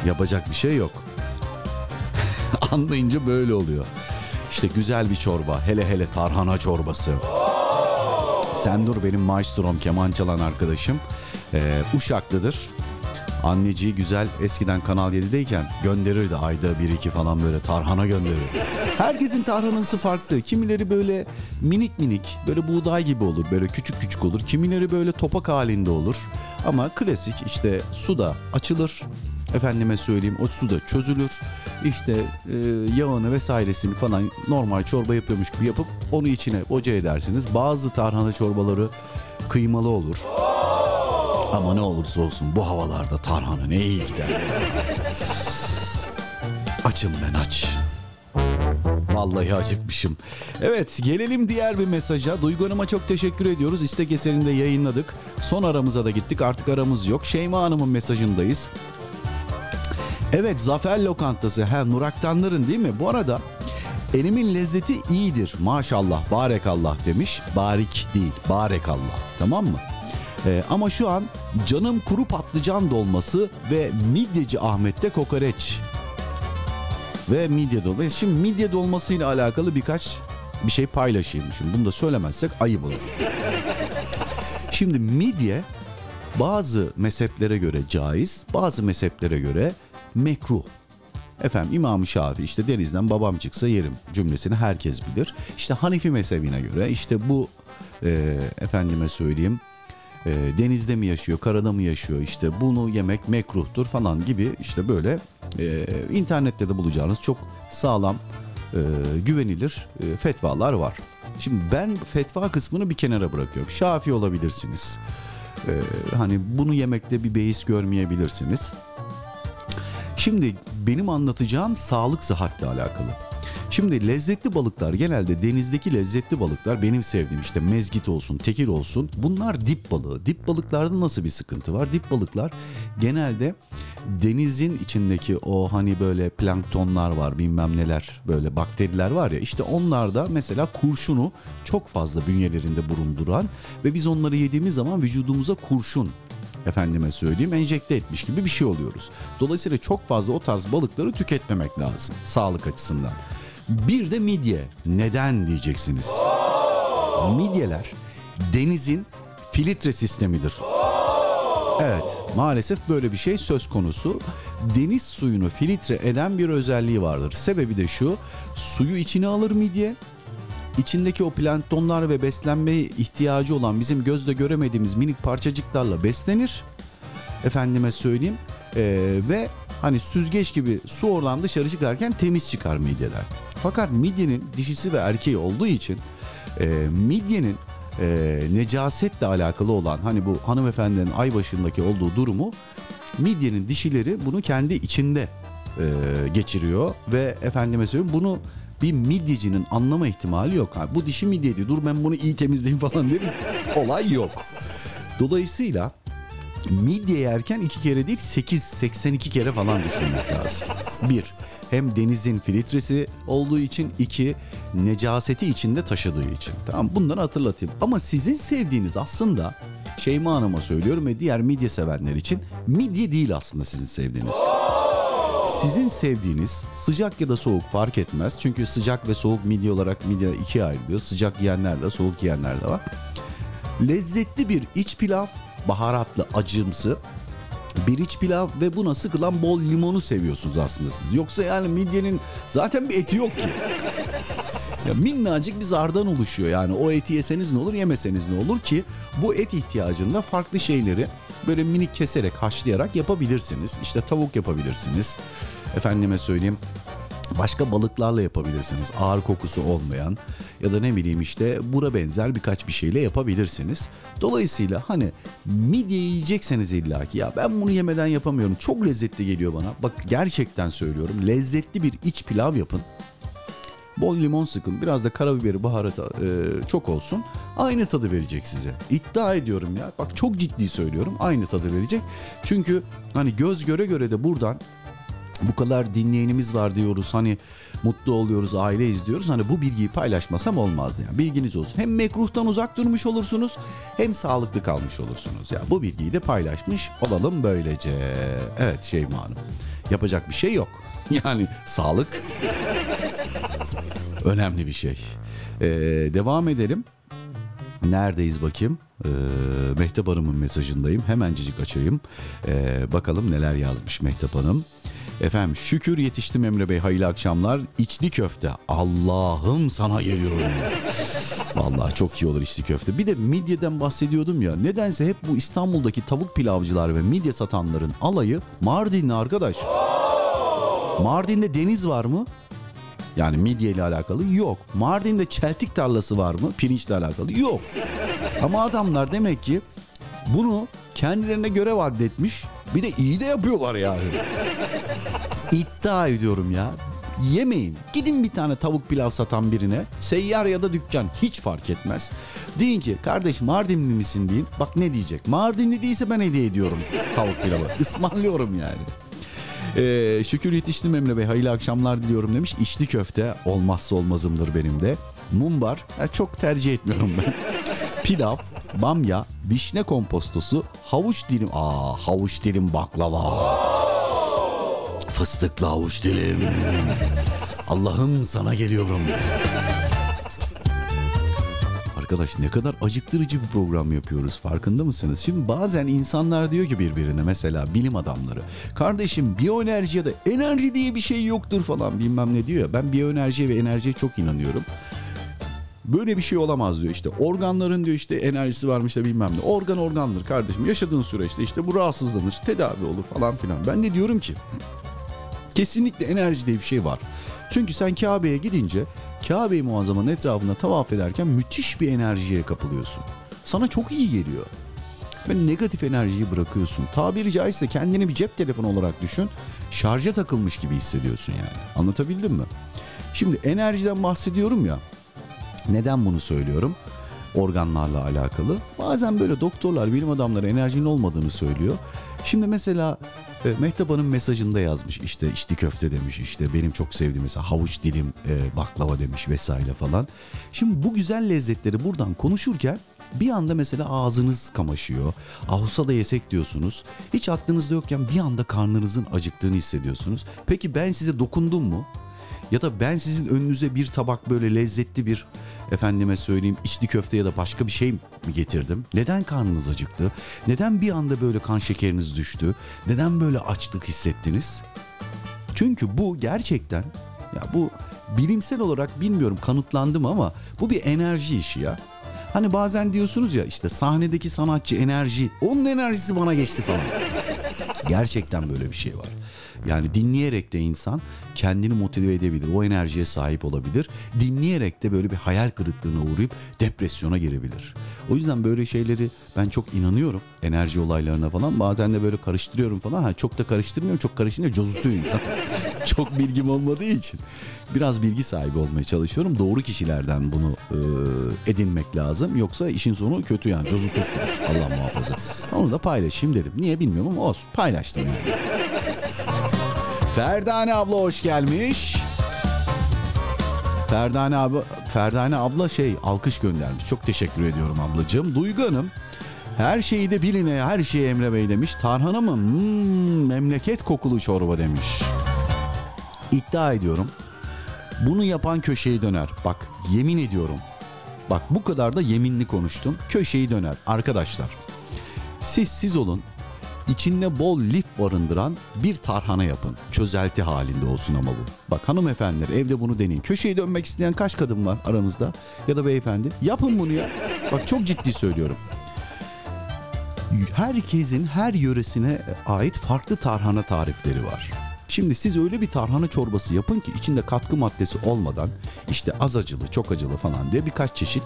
Yapacak bir şey yok. Anlayınca böyle oluyor. İşte güzel bir çorba. Hele hele tarhana çorbası. Sen dur benim maestrom keman çalan arkadaşım. Ee, Uşaklıdır. Anneciği güzel eskiden Kanal 7'deyken gönderirdi ayda bir iki falan böyle tarhana gönderir. Herkesin tarhanası farklı. Kimileri böyle minik minik böyle buğday gibi olur böyle küçük küçük olur. Kimileri böyle topak halinde olur. Ama klasik işte suda açılır. Efendime söyleyeyim o suda çözülür. İşte e, yağını vesairesini falan normal çorba yapıyormuş gibi yapıp onu içine boca edersiniz. Bazı tarhana çorbaları kıymalı olur. Ama ne olursa olsun bu havalarda tarhana ne iyi gider. Açım ben aç. Vallahi acıkmışım. Evet gelelim diğer bir mesaja. Duygu Hanım'a çok teşekkür ediyoruz. İstek eserinde yayınladık. Son aramıza da gittik. Artık aramız yok. Şeyma Hanım'ın mesajındayız. Evet Zafer Lokantası. Ha Nuraktanların değil mi? Bu arada elimin lezzeti iyidir. Maşallah barekallah demiş. Barik değil barekallah. Tamam mı? Ee, ama şu an canım kuru patlıcan dolması ve midyeci Ahmet'te kokoreç ve midye dolması. Şimdi midye dolmasıyla alakalı birkaç bir şey paylaşayım. Şimdi bunu da söylemezsek ayıp olur. Şimdi midye bazı mezheplere göre caiz, bazı mezheplere göre mekruh. Efendim İmam-ı Şafii işte denizden babam çıksa yerim cümlesini herkes bilir. İşte Hanefi mezhebine göre işte bu e, efendime söyleyeyim e, denizde mi yaşıyor, karada mı yaşıyor işte bunu yemek mekruhtur falan gibi işte böyle e, internette de bulacağınız çok sağlam, e, güvenilir e, fetvalar var. Şimdi ben fetva kısmını bir kenara bırakıyorum. Şafi olabilirsiniz. E, hani bunu yemekte bir beis görmeyebilirsiniz. Şimdi benim anlatacağım sağlık sıhhatle alakalı. Şimdi lezzetli balıklar genelde denizdeki lezzetli balıklar benim sevdiğim işte mezgit olsun, tekir olsun. Bunlar dip balığı. Dip balıklarda nasıl bir sıkıntı var? Dip balıklar genelde denizin içindeki o hani böyle planktonlar var bilmem neler böyle bakteriler var ya işte onlarda mesela kurşunu çok fazla bünyelerinde bulunduran ve biz onları yediğimiz zaman vücudumuza kurşun efendime söyleyeyim enjekte etmiş gibi bir şey oluyoruz. Dolayısıyla çok fazla o tarz balıkları tüketmemek lazım sağlık açısından. Bir de midye. Neden diyeceksiniz? Midyeler denizin filtre sistemidir. Evet, maalesef böyle bir şey söz konusu. Deniz suyunu filtre eden bir özelliği vardır. Sebebi de şu, suyu içine alır midye. İçindeki o planktonlar ve beslenme ihtiyacı olan bizim gözle göremediğimiz minik parçacıklarla beslenir. Efendime söyleyeyim. Ee, ve hani süzgeç gibi su oradan dışarı çıkarken temiz çıkar midyeler. Fakat midyenin dişisi ve erkeği olduğu için e, midyenin e, necasetle alakalı olan hani bu hanımefendinin ay başındaki olduğu durumu midyenin dişileri bunu kendi içinde e, geçiriyor ve efendime söyleyeyim bunu bir midyecinin anlama ihtimali yok. Ha, bu dişi midyeydi dur ben bunu iyi temizleyeyim falan bir olay yok. Dolayısıyla midye yerken iki kere değil 8-82 kere falan düşünmek lazım. Bir, hem denizin filtresi olduğu için iki necaseti içinde taşıdığı için. Tamam bunları hatırlatayım. Ama sizin sevdiğiniz aslında Şeyma Hanım'a söylüyorum ve diğer midye sevenler için midye değil aslında sizin sevdiğiniz. Sizin sevdiğiniz sıcak ya da soğuk fark etmez. Çünkü sıcak ve soğuk midye olarak midye ikiye ayrılıyor. Sıcak yiyenler de soğuk yiyenler de var. Lezzetli bir iç pilav, baharatlı, acımsı bir iç pilav ve buna sıkılan bol limonu seviyorsunuz aslında siz. Yoksa yani midyenin zaten bir eti yok ki. Ya minnacık bir zardan oluşuyor yani o eti yeseniz ne olur yemeseniz ne olur ki bu et ihtiyacında farklı şeyleri böyle minik keserek haşlayarak yapabilirsiniz. İşte tavuk yapabilirsiniz. Efendime söyleyeyim başka balıklarla yapabilirsiniz. Ağır kokusu olmayan ya da ne bileyim işte bura benzer birkaç bir şeyle yapabilirsiniz. Dolayısıyla hani midye yiyecekseniz illaki ya ben bunu yemeden yapamıyorum. Çok lezzetli geliyor bana. Bak gerçekten söylüyorum. Lezzetli bir iç pilav yapın. Bol limon sıkın. Biraz da karabiberi baharatı e, çok olsun. Aynı tadı verecek size. İddia ediyorum ya. Bak çok ciddi söylüyorum. Aynı tadı verecek. Çünkü hani göz göre göre de buradan bu kadar dinleyenimiz var diyoruz. Hani mutlu oluyoruz, aile izliyoruz. Hani bu bilgiyi paylaşmasam olmazdı. Yani bilginiz olsun. Hem mekruhtan uzak durmuş olursunuz hem sağlıklı kalmış olursunuz. Ya yani bu bilgiyi de paylaşmış olalım böylece. Evet Şeyma Hanım. Yapacak bir şey yok. Yani sağlık önemli bir şey. Ee, devam edelim. Neredeyiz bakayım? Ee, Mehtap Hanım'ın mesajındayım. Hemencik açayım. Ee, bakalım neler yazmış Mehtap Hanım. Efendim şükür yetiştim Emre Bey hayırlı akşamlar. İçli köfte Allah'ım sana geliyorum. Vallahi çok iyi olur içli köfte. Bir de midyeden bahsediyordum ya. Nedense hep bu İstanbul'daki tavuk pilavcılar ve midye satanların alayı Mardinli arkadaş. Mardin'de deniz var mı? Yani midye ile alakalı yok. Mardin'de çeltik tarlası var mı? Pirinçle alakalı yok. Ama adamlar demek ki bunu kendilerine görev addetmiş. Bir de iyi de yapıyorlar yani. İddia ediyorum ya. Yemeyin. Gidin bir tane tavuk pilav satan birine. Seyyar ya da dükkan hiç fark etmez. Deyin ki kardeş Mardinli misin deyin. Bak ne diyecek. Mardinli değilse ben hediye ediyorum tavuk pilavı. Ismarlıyorum yani. Ee, şükür yetiştim Emre Bey. Hayırlı akşamlar diliyorum demiş. İçli köfte olmazsa olmazımdır benim de. Mumbar yani çok tercih etmiyorum ben. Pilav, bamya, vişne kompostosu, havuç dilim. Aa havuç dilim baklava. Fıstıklı havuç dilim. Allah'ım sana geliyorum. Arkadaş ne kadar acıktırıcı bir program yapıyoruz farkında mısınız? Şimdi bazen insanlar diyor ki birbirine mesela bilim adamları. Kardeşim biyoenerji ya da enerji diye bir şey yoktur falan bilmem ne diyor ya. Ben biyoenerjiye ve enerjiye çok inanıyorum. Böyle bir şey olamaz diyor işte. Organların diyor işte enerjisi varmış da bilmem ne. Organ organdır kardeşim. Yaşadığın süreçte işte bu rahatsızlanır, tedavi olur falan filan. Ben de diyorum ki Kesinlikle enerji diye bir şey var. Çünkü sen Kabe'ye gidince Kabe-i Muazzama'nın etrafında tavaf ederken müthiş bir enerjiye kapılıyorsun. Sana çok iyi geliyor. Ve negatif enerjiyi bırakıyorsun. Tabiri caizse kendini bir cep telefonu olarak düşün. Şarja takılmış gibi hissediyorsun yani. Anlatabildim mi? Şimdi enerjiden bahsediyorum ya. Neden bunu söylüyorum? Organlarla alakalı. Bazen böyle doktorlar, bilim adamları enerjinin olmadığını söylüyor. Şimdi mesela e, Mehtap Hanım mesajında yazmış işte içli köfte demiş işte benim çok sevdiğim mesela havuç dilim e, baklava demiş vesaire falan. Şimdi bu güzel lezzetleri buradan konuşurken bir anda mesela ağzınız kamaşıyor. Ahusa da yesek diyorsunuz. Hiç aklınızda yokken bir anda karnınızın acıktığını hissediyorsunuz. Peki ben size dokundum mu? Ya da ben sizin önünüze bir tabak böyle lezzetli bir efendime söyleyeyim içli köfte ya da başka bir şey mi getirdim? Neden karnınız acıktı? Neden bir anda böyle kan şekeriniz düştü? Neden böyle açlık hissettiniz? Çünkü bu gerçekten ya bu bilimsel olarak bilmiyorum kanıtlandı mı ama bu bir enerji işi ya. Hani bazen diyorsunuz ya işte sahnedeki sanatçı enerji, onun enerjisi bana geçti falan. Gerçekten böyle bir şey var. Yani dinleyerek de insan kendini motive edebilir. O enerjiye sahip olabilir. Dinleyerek de böyle bir hayal kırıklığına uğrayıp depresyona girebilir. O yüzden böyle şeyleri ben çok inanıyorum. Enerji olaylarına falan. Bazen de böyle karıştırıyorum falan. Ha, çok da karıştırmıyorum. Çok karışınca cozutuyor insan. çok bilgim olmadığı için. Biraz bilgi sahibi olmaya çalışıyorum. Doğru kişilerden bunu e, edinmek lazım. Yoksa işin sonu kötü yani. Cozutursunuz. Allah muhafaza. Onu da paylaşayım dedim. Niye bilmiyorum ama olsun. Paylaştım yani. Ferdane abla hoş gelmiş. Ferdane abi, Ferdane abla şey alkış göndermiş. Çok teşekkür ediyorum ablacığım. Duygu Hanım her şeyi de biline her şeyi Emre Bey demiş. Tarhana mı? Hmm, memleket kokulu çorba demiş. İddia ediyorum. Bunu yapan köşeyi döner. Bak yemin ediyorum. Bak bu kadar da yeminli konuştum. Köşeyi döner. Arkadaşlar siz siz olun içinde bol lif barındıran bir tarhana yapın. Çözelti halinde olsun ama bu. Bak hanımefendiler evde bunu deneyin. Köşeyi dönmek isteyen kaç kadın var aranızda? Ya da beyefendi? Yapın bunu ya. Bak çok ciddi söylüyorum. Herkesin her yöresine ait farklı tarhana tarifleri var. Şimdi siz öyle bir tarhana çorbası yapın ki içinde katkı maddesi olmadan işte az acılı, çok acılı falan diye birkaç çeşit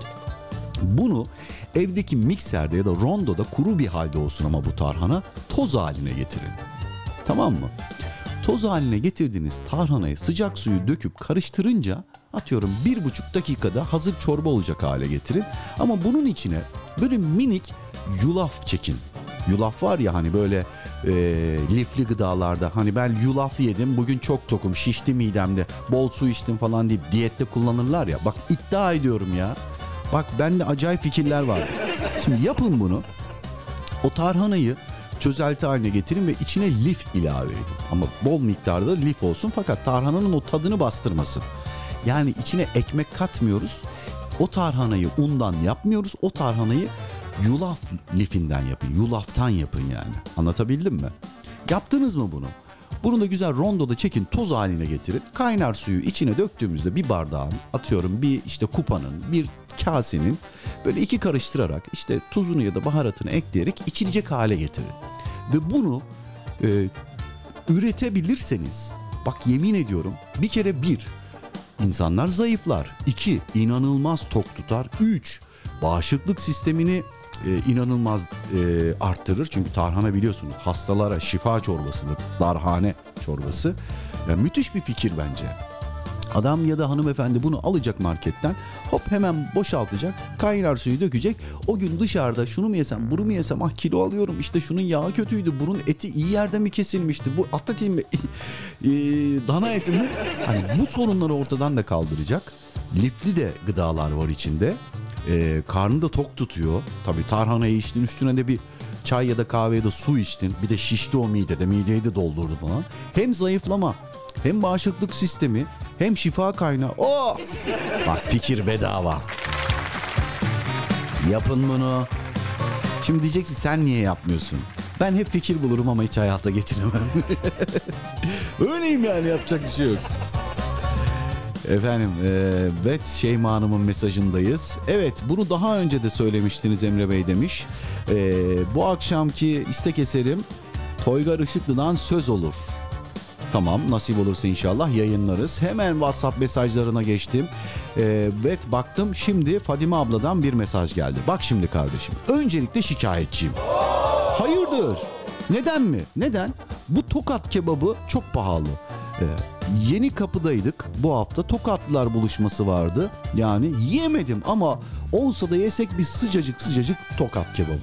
bunu evdeki mikserde ya da rondoda kuru bir halde olsun ama bu tarhana toz haline getirin. Tamam mı? Toz haline getirdiğiniz tarhanayı sıcak suyu döküp karıştırınca atıyorum bir buçuk dakikada hazır çorba olacak hale getirin. Ama bunun içine böyle minik yulaf çekin. Yulaf var ya hani böyle e, lifli gıdalarda hani ben yulaf yedim bugün çok tokum şişti midemde bol su içtim falan deyip diyette kullanırlar ya bak iddia ediyorum ya Bak bende acayip fikirler var. Şimdi yapın bunu. O tarhanayı çözelti haline getirin ve içine lif ilave edin. Ama bol miktarda lif olsun fakat tarhananın o tadını bastırmasın. Yani içine ekmek katmıyoruz. O tarhanayı undan yapmıyoruz. O tarhanayı yulaf lifinden yapın. Yulaftan yapın yani. Anlatabildim mi? Yaptınız mı bunu? Bunu da güzel rondoda çekin toz haline getirin. Kaynar suyu içine döktüğümüzde bir bardağın atıyorum bir işte kupanın bir kasenin böyle iki karıştırarak işte tuzunu ya da baharatını ekleyerek içilecek hale getirin. Ve bunu e, üretebilirseniz bak yemin ediyorum bir kere bir insanlar zayıflar. iki inanılmaz tok tutar. Üç bağışıklık sistemini e, inanılmaz e, arttırır. Çünkü tarhana biliyorsunuz hastalara şifa çorbasıdır. Darhane çorbası. Yani müthiş bir fikir bence. Adam ya da hanımefendi bunu alacak marketten hop hemen boşaltacak kaynar suyu dökecek o gün dışarıda şunu mu yesem bunu mu yesem ah kilo alıyorum işte şunun yağı kötüydü bunun eti iyi yerde mi kesilmişti bu at eti mi e, dana eti mi hani bu sorunları ortadan da kaldıracak lifli de gıdalar var içinde e, karnı da tok tutuyor tabi tarhanayı içtin üstüne de bir çay ya da kahve ya da su içtin bir de şişti o midede mideyi de doldurdu falan hem zayıflama hem bağışıklık sistemi hem şifa kaynağı. Oh! Bak fikir bedava. Yapın bunu. Şimdi diyeceksin sen niye yapmıyorsun? Ben hep fikir bulurum ama hiç hayata geçiremem. Öyleyim yani yapacak bir şey yok. Efendim e, Bet Şeyma Hanım'ın mesajındayız. Evet bunu daha önce de söylemiştiniz Emre Bey demiş. E, bu akşamki istek eserim Toygar Işıklı'dan Söz Olur. Tamam nasip olursa inşallah yayınlarız. Hemen WhatsApp mesajlarına geçtim. Ee, ve baktım şimdi Fadime abladan bir mesaj geldi. Bak şimdi kardeşim. Öncelikle şikayetçiyim. Hayırdır? Neden mi? Neden? Bu tokat kebabı çok pahalı. Ee, yeni kapıdaydık bu hafta tokatlılar buluşması vardı. Yani yemedim ama olsa da yesek bir sıcacık sıcacık tokat kebabı.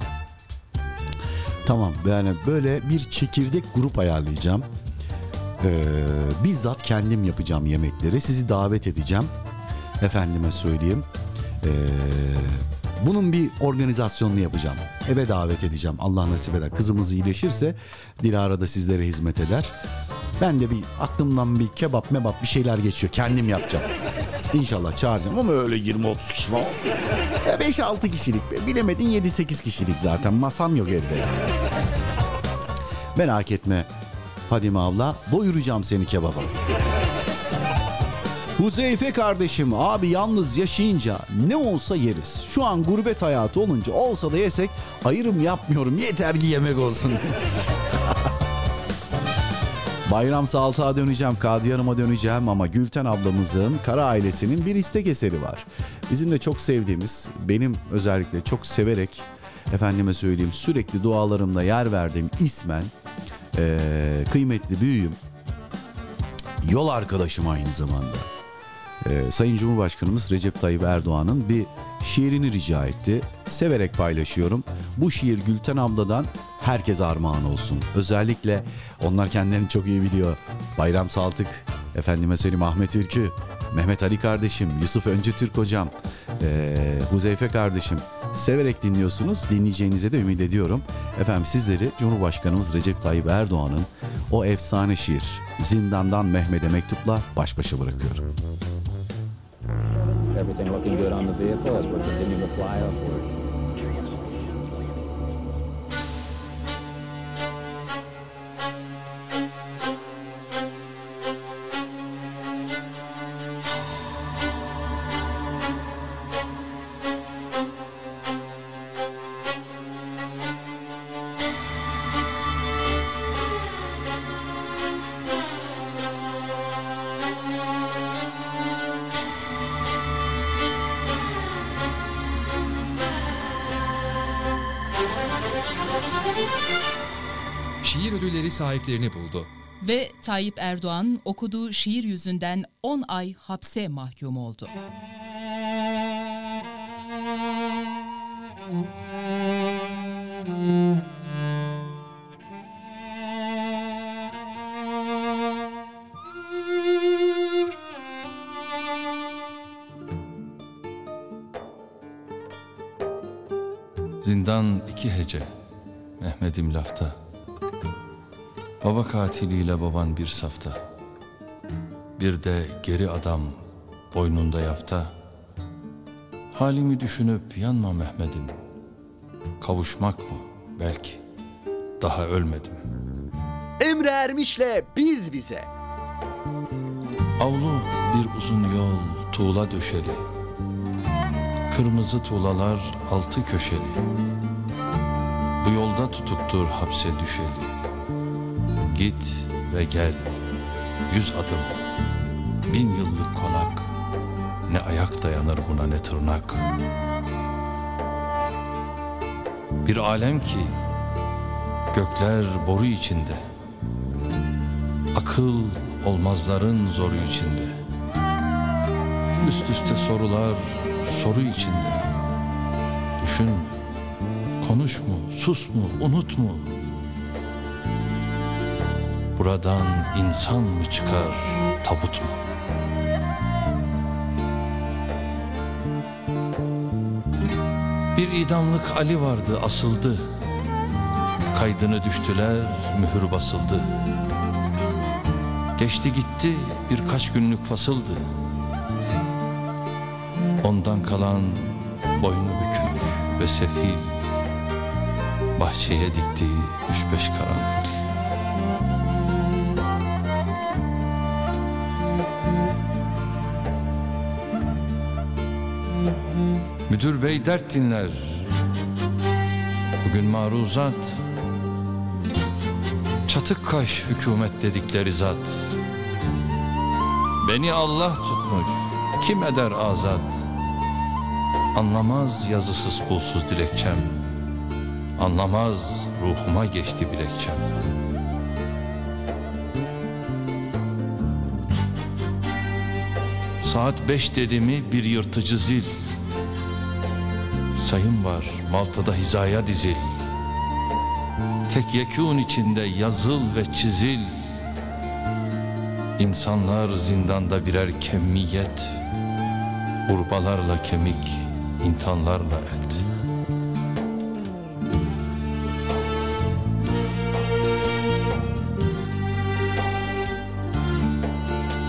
Tamam yani böyle bir çekirdek grup ayarlayacağım. Ee, bizzat kendim yapacağım yemekleri. Sizi davet edeceğim. Efendime söyleyeyim. Ee, bunun bir organizasyonunu yapacağım. Eve davet edeceğim. Allah nasip eder. Kızımız iyileşirse Dilara da sizlere hizmet eder. Ben de bir aklımdan bir kebap mebap bir şeyler geçiyor. Kendim yapacağım. İnşallah çağıracağım ama öyle 20-30 kişi falan. 5-6 kişilik. be. Bilemedin 7-8 kişilik zaten. Masam yok evde. Merak etme Fadime abla. Doyuracağım seni kebaba. Huzeyfe kardeşim abi yalnız yaşayınca ne olsa yeriz. Şu an gurbet hayatı olunca olsa da yesek ayrım yapmıyorum yeter ki yemek olsun. Bayram Saltığa döneceğim, Kadiyarım'a döneceğim ama Gülten ablamızın Kara ailesinin bir istek eseri var. Bizim de çok sevdiğimiz, benim özellikle çok severek efendime söyleyeyim sürekli dualarımda yer verdiğim ismen eee, kıymetli büyüğüm, yol arkadaşım aynı zamanda. Ee, Sayın Cumhurbaşkanımız Recep Tayyip Erdoğan'ın bir şiirini rica etti. Severek paylaşıyorum. Bu şiir Gülten abladan herkese armağan olsun. Özellikle onlar kendilerini çok iyi biliyor. Bayram Saltık, efendime söyleyeyim Ahmet Ülkü, Mehmet Ali kardeşim, Yusuf Öncü Türk hocam, ee, Huzeyfe kardeşim. Severek dinliyorsunuz. Dinleyeceğinize de ümit ediyorum. Efendim sizleri Cumhurbaşkanımız Recep Tayyip Erdoğan'ın o efsane şiir Zindandan Mehmet'e mektupla baş başa bırakıyorum. Everything looking good on the vehicle as we're continuing to fly upward. Sahiplerini buldu. Ve Tayyip Erdoğan okuduğu şiir yüzünden 10 ay hapse mahkum oldu. Zindan iki hece, Mehmet'im lafta. Baba katiliyle baban bir safta. Bir de geri adam boynunda yafta. Halimi düşünüp yanma Mehmet'im. Kavuşmak mı belki, daha ölmedim. Emre Ermiş'le biz bize. Avlu bir uzun yol tuğla döşeli. Kırmızı tuğlalar altı köşeli. Bu yolda tutuktur hapse düşeli. Git ve gel yüz adım bin yıllık konak. Ne ayak dayanır buna ne tırnak. Bir alem ki gökler boru içinde. Akıl olmazların zoru içinde. Üst üste sorular soru içinde. Düşün, konuş mu, sus mu, unut mu? Buradan insan mı çıkar, tabut mu? Bir idamlık Ali vardı, asıldı. Kaydını düştüler, mühür basıldı. Geçti gitti, birkaç günlük fasıldı. Ondan kalan boynu bükük ve sefil Bahçeye diktiği üç beş karanfil Müdür bey dert dinler. Bugün maruzat. Çat Batık kaş hükümet dedikleri zat. Beni Allah tutmuş kim eder azat? Anlamaz yazısız pulsuz dilekçem. Anlamaz ruhuma geçti bilekçem. Saat beş dedi mi bir yırtıcı zil Sayım var Malta'da hizaya dizil. Tek yekûn içinde yazıl ve çizil. İnsanlar zindanda birer kemmiyet Urbalarla kemik, intanlarla et.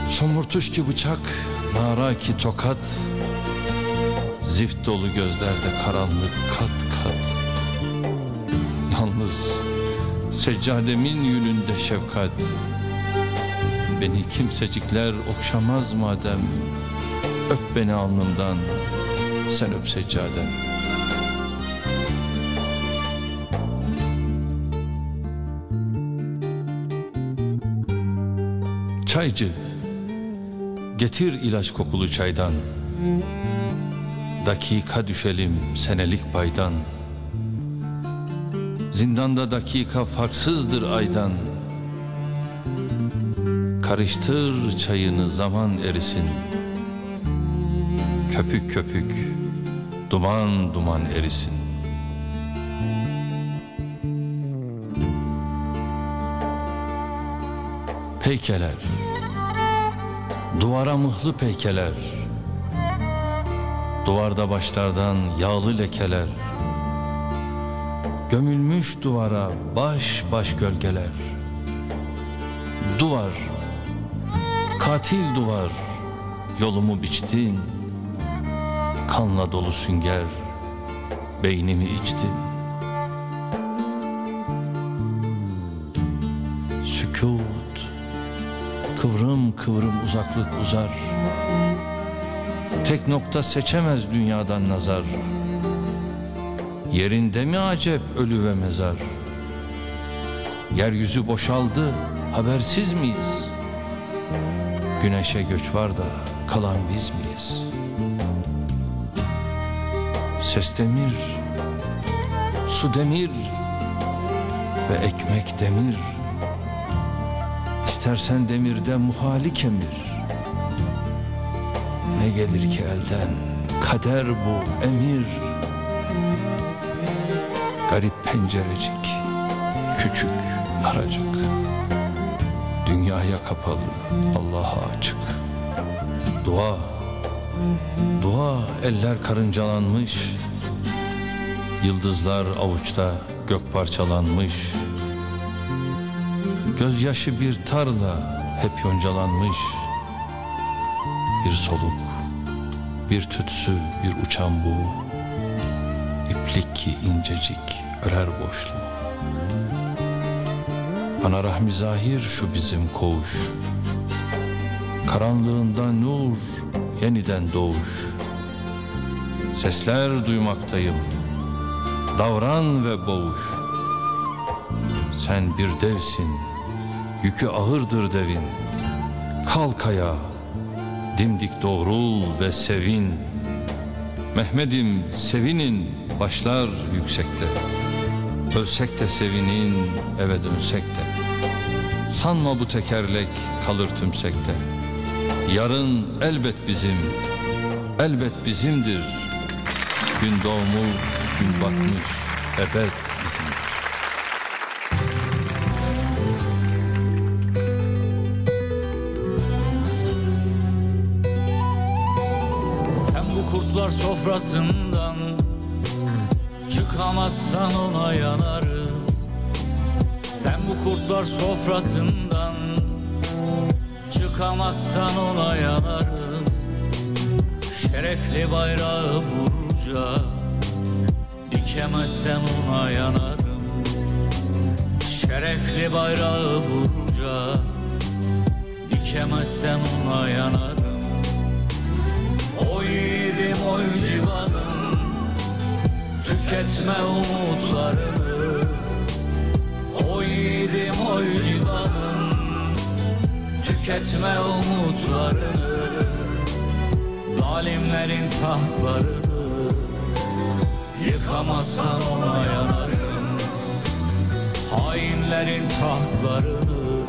Somurtuş ki bıçak, nara ki tokat Zift dolu gözlerde karanlık kat kat. Yalnız seccademin yününde şefkat. Beni kimsecikler okşamaz madem. Öp beni alnımdan Sen öp seccadem Çaycı Getir ilaç kokulu çaydan Dakika düşelim senelik paydan. Zindanda dakika farksızdır aydan. Karıştır çayını zaman erisin. Köpük köpük Duman duman erisin. Peykeler Duvara mıhlı peykeler Duvarda başlardan yağlı lekeler Gömülmüş duvara baş baş gölgeler. Duvar Katil duvar Yolumu biçtin Kanla dolu sünger Beynimi içtin. Sükut Kıvrım kıvrım uzaklık uzar Tek nokta seçemez dünyadan nazar. Yerinde mi acep ölü ve mezar? Yeryüzü boşaldı habersiz miyiz? Güneşe göç var da kalan biz miyiz? Ses demir Su demir Ve ekmek demir. İstersen demirde muhali kemir Ne gelir ki elden? Kader bu emir. Garip pencerecik Küçük daracık Dünyaya kapalı Allah'a açık. Dua Dua eller karıncalanmış. Yıldızlar avuçta gök parçalanmış. Gözyaşı bir tarla hep yoncalanmış. Bir soluk, bir tütsü, bir uçan bu. İplik ki incecik örer boşluğu Ana rahmi zahir şu bizim koğuş. Karanlığında nur yeniden doğuş. Sesler duymaktayım Davran ve boğuş. Sen bir devsin Yükü ağırdır devin. Kalk ayağa Dimdik doğrul ve sevin. Mehmet'im sevinin Başlar yüksekte. Ölsek de sevinin eve dönsek de. Sanma bu tekerlek kalır tümsekte. Yarın elbet bizim Elbet bizimdir. Gün doğmuş gün batmış Ebed sofrasından Çıkamazsan ona yanarım Şerefli bayrağı burca Dikemezsen ona yanarım. Şerefli bayrağı burca Dikemezsen ona yanarım. Oy yiğidim oy civanım Tüketme umutlarını Tüketme umutlarını Zalimlerin tahtlarını Yıkamazsan ona yanarım Hainlerin tahtlarını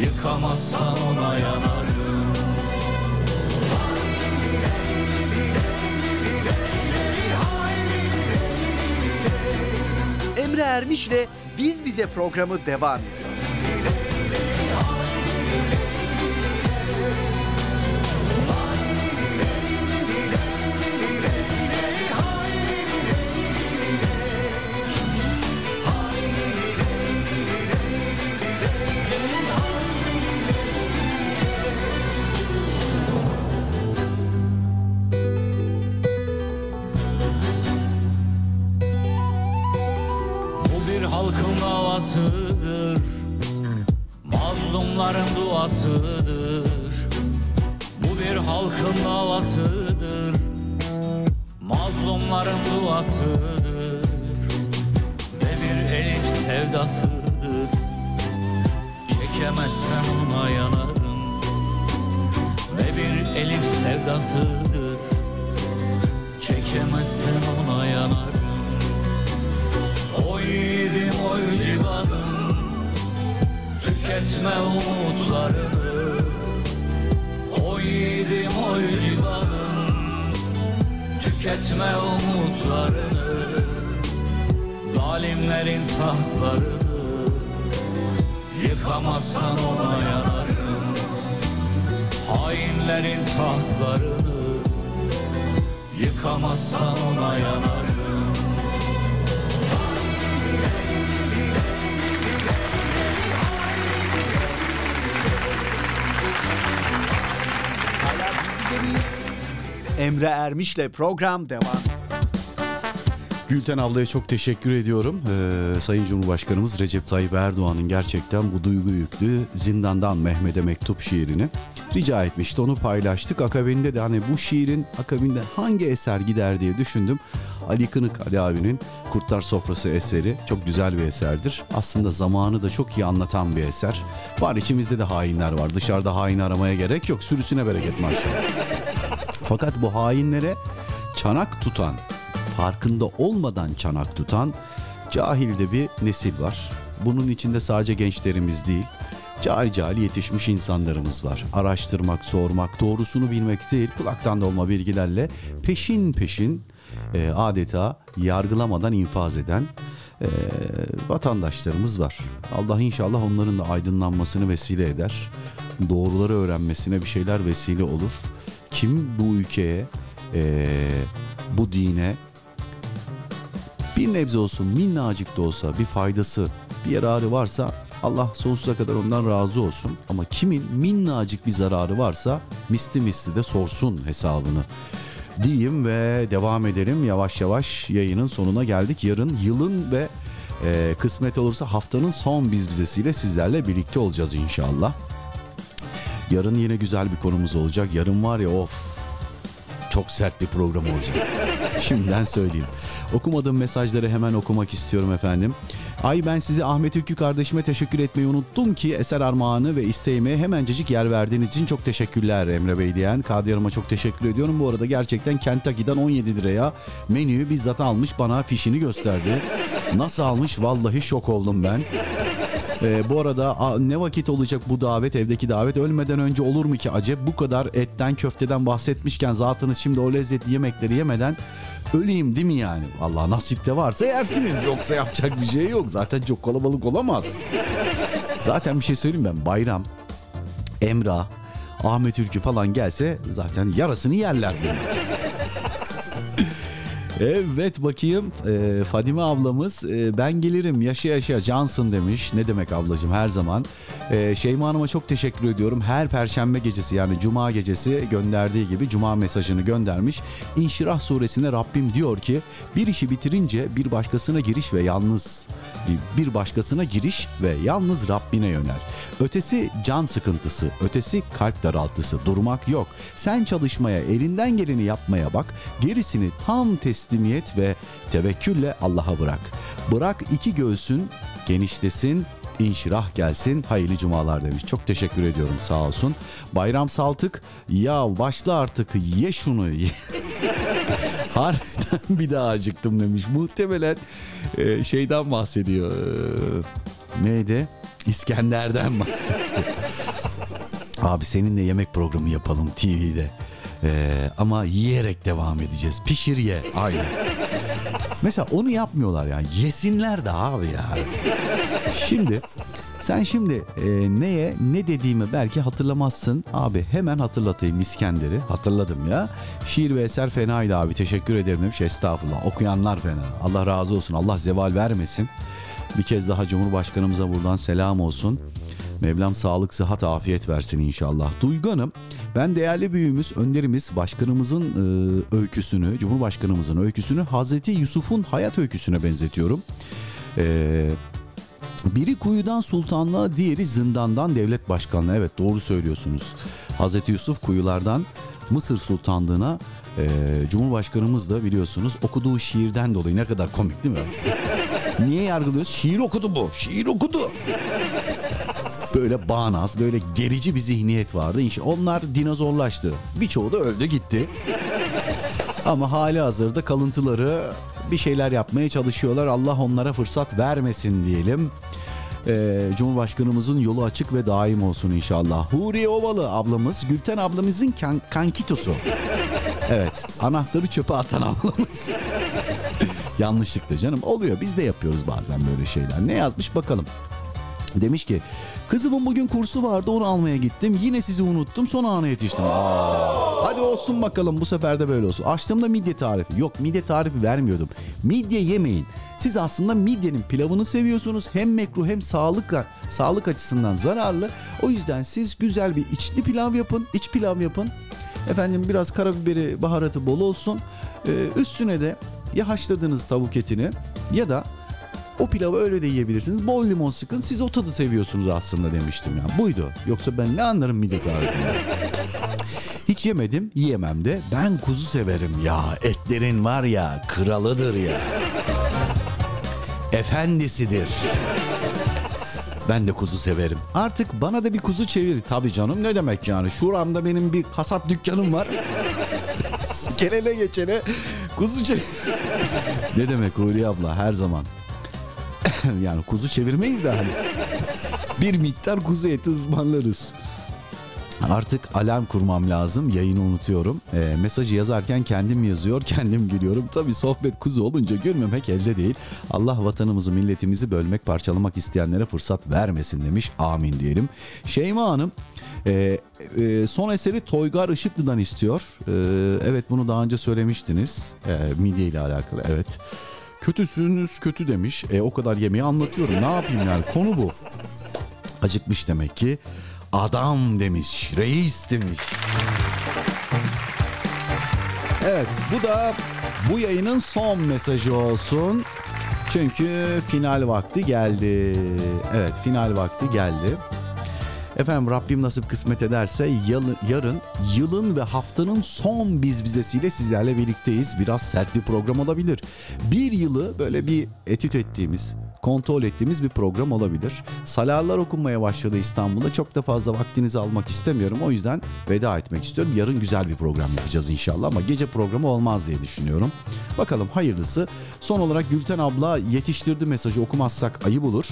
Yıkamazsan ona yanarım Emre Ermiş'le Biz Bize programı devam ediyor. Tüketme umutlarını. Oy yiğidim oy civanım Tüketme umutlarını. Zalimlerin tahtlarını. Yıkamazsan ona yanarım. Hainlerin tahtlarını. Yıkamazsan ona yanarım Emre Ermiş'le program devam. Gülten ablaya çok teşekkür ediyorum. Ee, Sayın Cumhurbaşkanımız Recep Tayyip Erdoğan'ın gerçekten bu duygu yüklü Zindandan Mehmet'e mektup şiirini rica etmişti. Onu paylaştık. Akabinde de hani bu şiirin akabinde hangi eser gider diye düşündüm. Ali Kınık Ali abinin Kurtlar Sofrası eseri çok güzel bir eserdir. Aslında zamanı da çok iyi anlatan bir eser. Var içimizde de hainler var. Dışarıda hain aramaya gerek yok. Sürüsüne bereket maşallah. Fakat bu hainlere çanak tutan, farkında olmadan çanak tutan cahilde bir nesil var. Bunun içinde sadece gençlerimiz değil, cahil cahil yetişmiş insanlarımız var. Araştırmak, sormak, doğrusunu bilmek değil, kulaktan dolma bilgilerle peşin peşin e, adeta yargılamadan infaz eden e, vatandaşlarımız var. Allah inşallah onların da aydınlanmasını vesile eder. Doğruları öğrenmesine bir şeyler vesile olur. Kim bu ülkeye, e, bu dine bir nebze olsun minnacık da olsa bir faydası, bir yararı varsa Allah sonsuza kadar ondan razı olsun. Ama kimin minnacık bir zararı varsa misli misli de sorsun hesabını diyeyim ve devam edelim. Yavaş yavaş yayının sonuna geldik. Yarın yılın ve e, kısmet olursa haftanın son biz bizesiyle sizlerle birlikte olacağız inşallah. Yarın yine güzel bir konumuz olacak. Yarın var ya of çok sert bir program olacak. Şimdiden söyleyeyim. Okumadığım mesajları hemen okumak istiyorum efendim. Ay ben size Ahmet Ülkü kardeşime teşekkür etmeyi unuttum ki eser armağanı ve isteğime hemencecik yer verdiğiniz için çok teşekkürler Emre Bey diyen. Kadiyarıma çok teşekkür ediyorum. Bu arada gerçekten Kentucky'den 17 liraya menüyü bizzat almış bana fişini gösterdi. Nasıl almış vallahi şok oldum ben. Ee, bu arada a, ne vakit olacak bu davet evdeki davet ölmeden önce olur mu ki acep bu kadar etten köfteden bahsetmişken zatınız şimdi o lezzetli yemekleri yemeden öleyim değil mi yani? Allah nasip de varsa yersiniz yoksa yapacak bir şey yok zaten çok kalabalık olamaz. Zaten bir şey söyleyeyim ben bayram, Emrah, Ahmet Ülkü falan gelse zaten yarısını yerler benim. Evet bakayım ee, Fadime ablamız e, ben gelirim yaşa yaşa cansın demiş. Ne demek ablacığım her zaman. E, Şeyma Hanım'a çok teşekkür ediyorum. Her perşembe gecesi yani cuma gecesi gönderdiği gibi cuma mesajını göndermiş. İnşirah suresinde Rabbim diyor ki bir işi bitirince bir başkasına giriş ve yalnız bir başkasına giriş ve yalnız Rabbine yönel. Ötesi can sıkıntısı, ötesi kalp daraltısı, durmak yok. Sen çalışmaya, elinden geleni yapmaya bak. Gerisini tam teslimiyet ve tevekkülle Allah'a bırak. Bırak iki göğsün genişlesin, inşirah gelsin. Hayırlı cumalar demiş. Çok teşekkür ediyorum sağ olsun. Bayram Saltık ya başla artık ye şunu. Harbiden bir daha acıktım demiş. Muhtemelen e, şeyden bahsediyor. E, neydi? İskender'den bahsediyor. Abi seninle yemek programı yapalım TV'de. Ee, ama yiyerek devam edeceğiz. Pişir ye. Aynen. Mesela onu yapmıyorlar yani. Yesinler de abi ya. Şimdi sen şimdi e, neye ne dediğimi belki hatırlamazsın. Abi hemen hatırlatayım İskender'i. Hatırladım ya. Şiir ve eser fenaydı abi. Teşekkür ederim demiş. Estağfurullah. Okuyanlar fena. Allah razı olsun. Allah zeval vermesin. Bir kez daha Cumhurbaşkanımıza buradan selam olsun. Mevlam sağlık, sıhhat, afiyet versin inşallah. Duygu Hanım, ben değerli büyüğümüz, önderimiz, başkanımızın e, öyküsünü, Cumhurbaşkanımızın öyküsünü Hazreti Yusuf'un hayat öyküsüne benzetiyorum. E, biri kuyudan sultanlığa, diğeri zindandan devlet başkanlığı. Evet doğru söylüyorsunuz. Hazreti Yusuf kuyulardan Mısır sultanlığına e, Cumhurbaşkanımız da biliyorsunuz okuduğu şiirden dolayı ne kadar komik değil mi? Niye yargılıyoruz? Şiir okudu bu. Şiir okudu. Böyle bağnaz, böyle gerici bir zihniyet vardı. Onlar dinozorlaştı. Birçoğu da öldü gitti. Ama hali hazırda kalıntıları bir şeyler yapmaya çalışıyorlar. Allah onlara fırsat vermesin diyelim. Ee, Cumhurbaşkanımızın yolu açık ve daim olsun inşallah. Huriye Ovalı ablamız Gülten ablamızın kan- kankitosu. Evet anahtarı çöpe atan ablamız. Yanlışlıkla canım oluyor biz de yapıyoruz bazen böyle şeyler. Ne yazmış bakalım. Demiş ki kızımın bugün kursu vardı onu almaya gittim. Yine sizi unuttum son ana yetiştim. Aa, hadi olsun bakalım bu sefer de böyle olsun. Açtığımda midye tarifi. Yok midye tarifi vermiyordum. Midye yemeyin. Siz aslında midyenin pilavını seviyorsunuz. Hem mekruh hem sağlık, sağlık açısından zararlı. O yüzden siz güzel bir içli pilav yapın. iç pilav yapın. Efendim biraz karabiberi baharatı bol olsun. Ee, üstüne de ya haşladığınız tavuk etini ya da o pilavı öyle de yiyebilirsiniz. Bol limon sıkın. Siz o tadı seviyorsunuz aslında demiştim ya. Buydu. Yoksa ben ne anlarım midye tarifinden. Hiç yemedim, yiyemem de. Ben kuzu severim ya. Etlerin var ya, kralıdır ya. Efendisidir. Ben de kuzu severim. Artık bana da bir kuzu çevir. Tabii canım ne demek yani. Şuramda benim bir kasap dükkanım var. Gelene geçene kuzu çevir. ne demek Huriye abla her zaman. yani kuzu çevirmeyiz de hani. Bir miktar kuzu eti ısmarlarız. Artık alarm kurmam lazım. Yayını unutuyorum. E, mesajı yazarken kendim yazıyor, kendim gülüyorum. Tabii sohbet kuzu olunca gülmemek elde değil. Allah vatanımızı, milletimizi bölmek, parçalamak isteyenlere fırsat vermesin demiş. Amin diyelim. Şeyma Hanım e, e, son eseri Toygar Işıklı'dan istiyor. E, evet bunu daha önce söylemiştiniz. E, midye ile alakalı evet. Kötüsünüz kötü demiş. E, o kadar yemeği anlatıyorum. Ne yapayım yani konu bu. Acıkmış demek ki. Adam demiş, reis demiş. Evet bu da bu yayının son mesajı olsun. Çünkü final vakti geldi. Evet final vakti geldi. Efendim Rabbim nasip kısmet ederse yarın, yarın yılın ve haftanın son biz bizesiyle sizlerle birlikteyiz. Biraz sert bir program olabilir. Bir yılı böyle bir etüt ettiğimiz, kontrol ettiğimiz bir program olabilir. Salarlar okunmaya başladı İstanbul'da. Çok da fazla vaktinizi almak istemiyorum. O yüzden veda etmek istiyorum. Yarın güzel bir program yapacağız inşallah ama gece programı olmaz diye düşünüyorum. Bakalım hayırlısı. Son olarak Gülten abla yetiştirdi mesajı okumazsak ayıp olur.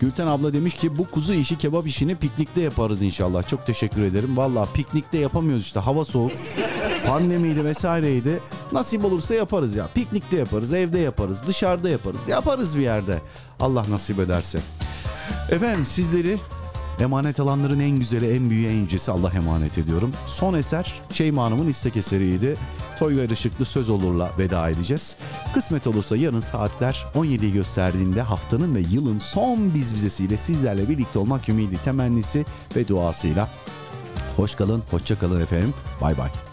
Gülten abla demiş ki bu kuzu işi kebap işini piknikte yaparız inşallah. Çok teşekkür ederim. Valla piknikte yapamıyoruz işte hava soğuk. Pandemiydi vesaireydi. Nasip olursa yaparız ya. Piknikte yaparız, evde yaparız, dışarıda yaparız. Yaparız bir yerde. Allah nasip ederse. Efendim sizleri emanet alanların en güzeli, en büyüğü, en yücesi Allah emanet ediyorum. Son eser Şeyma Hanım'ın istek eseriydi. Toygar Işıklı Söz Olur'la veda edeceğiz. Kısmet olursa yarın saatler 17'yi gösterdiğinde haftanın ve yılın son biz bizesiyle sizlerle birlikte olmak ümidi, temennisi ve duasıyla. Hoş kalın, hoşça kalın efendim. Bay bay.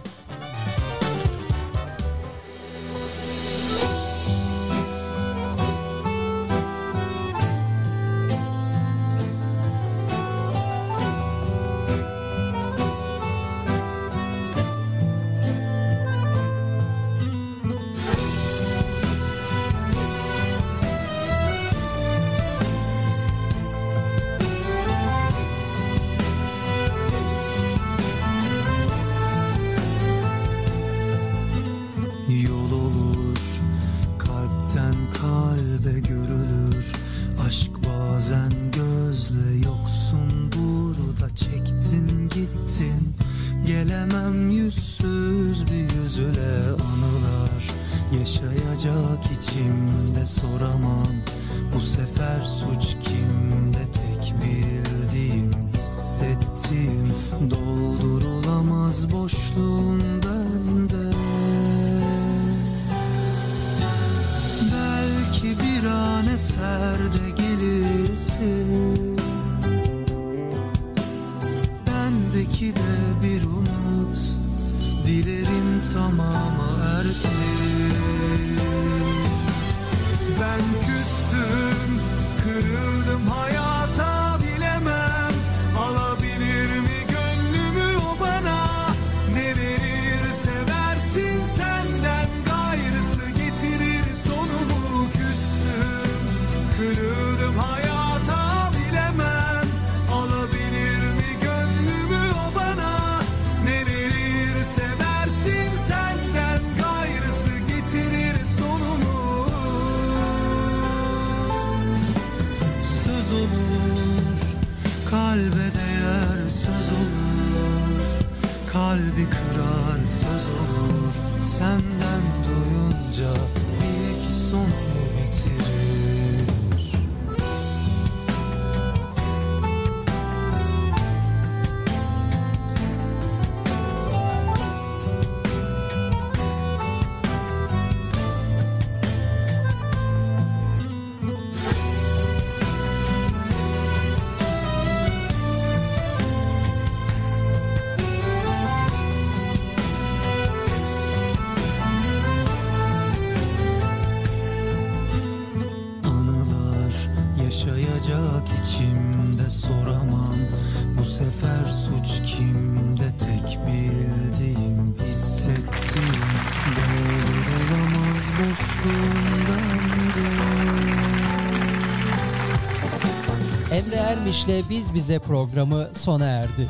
Ermiş'le Biz Bize programı sona erdi.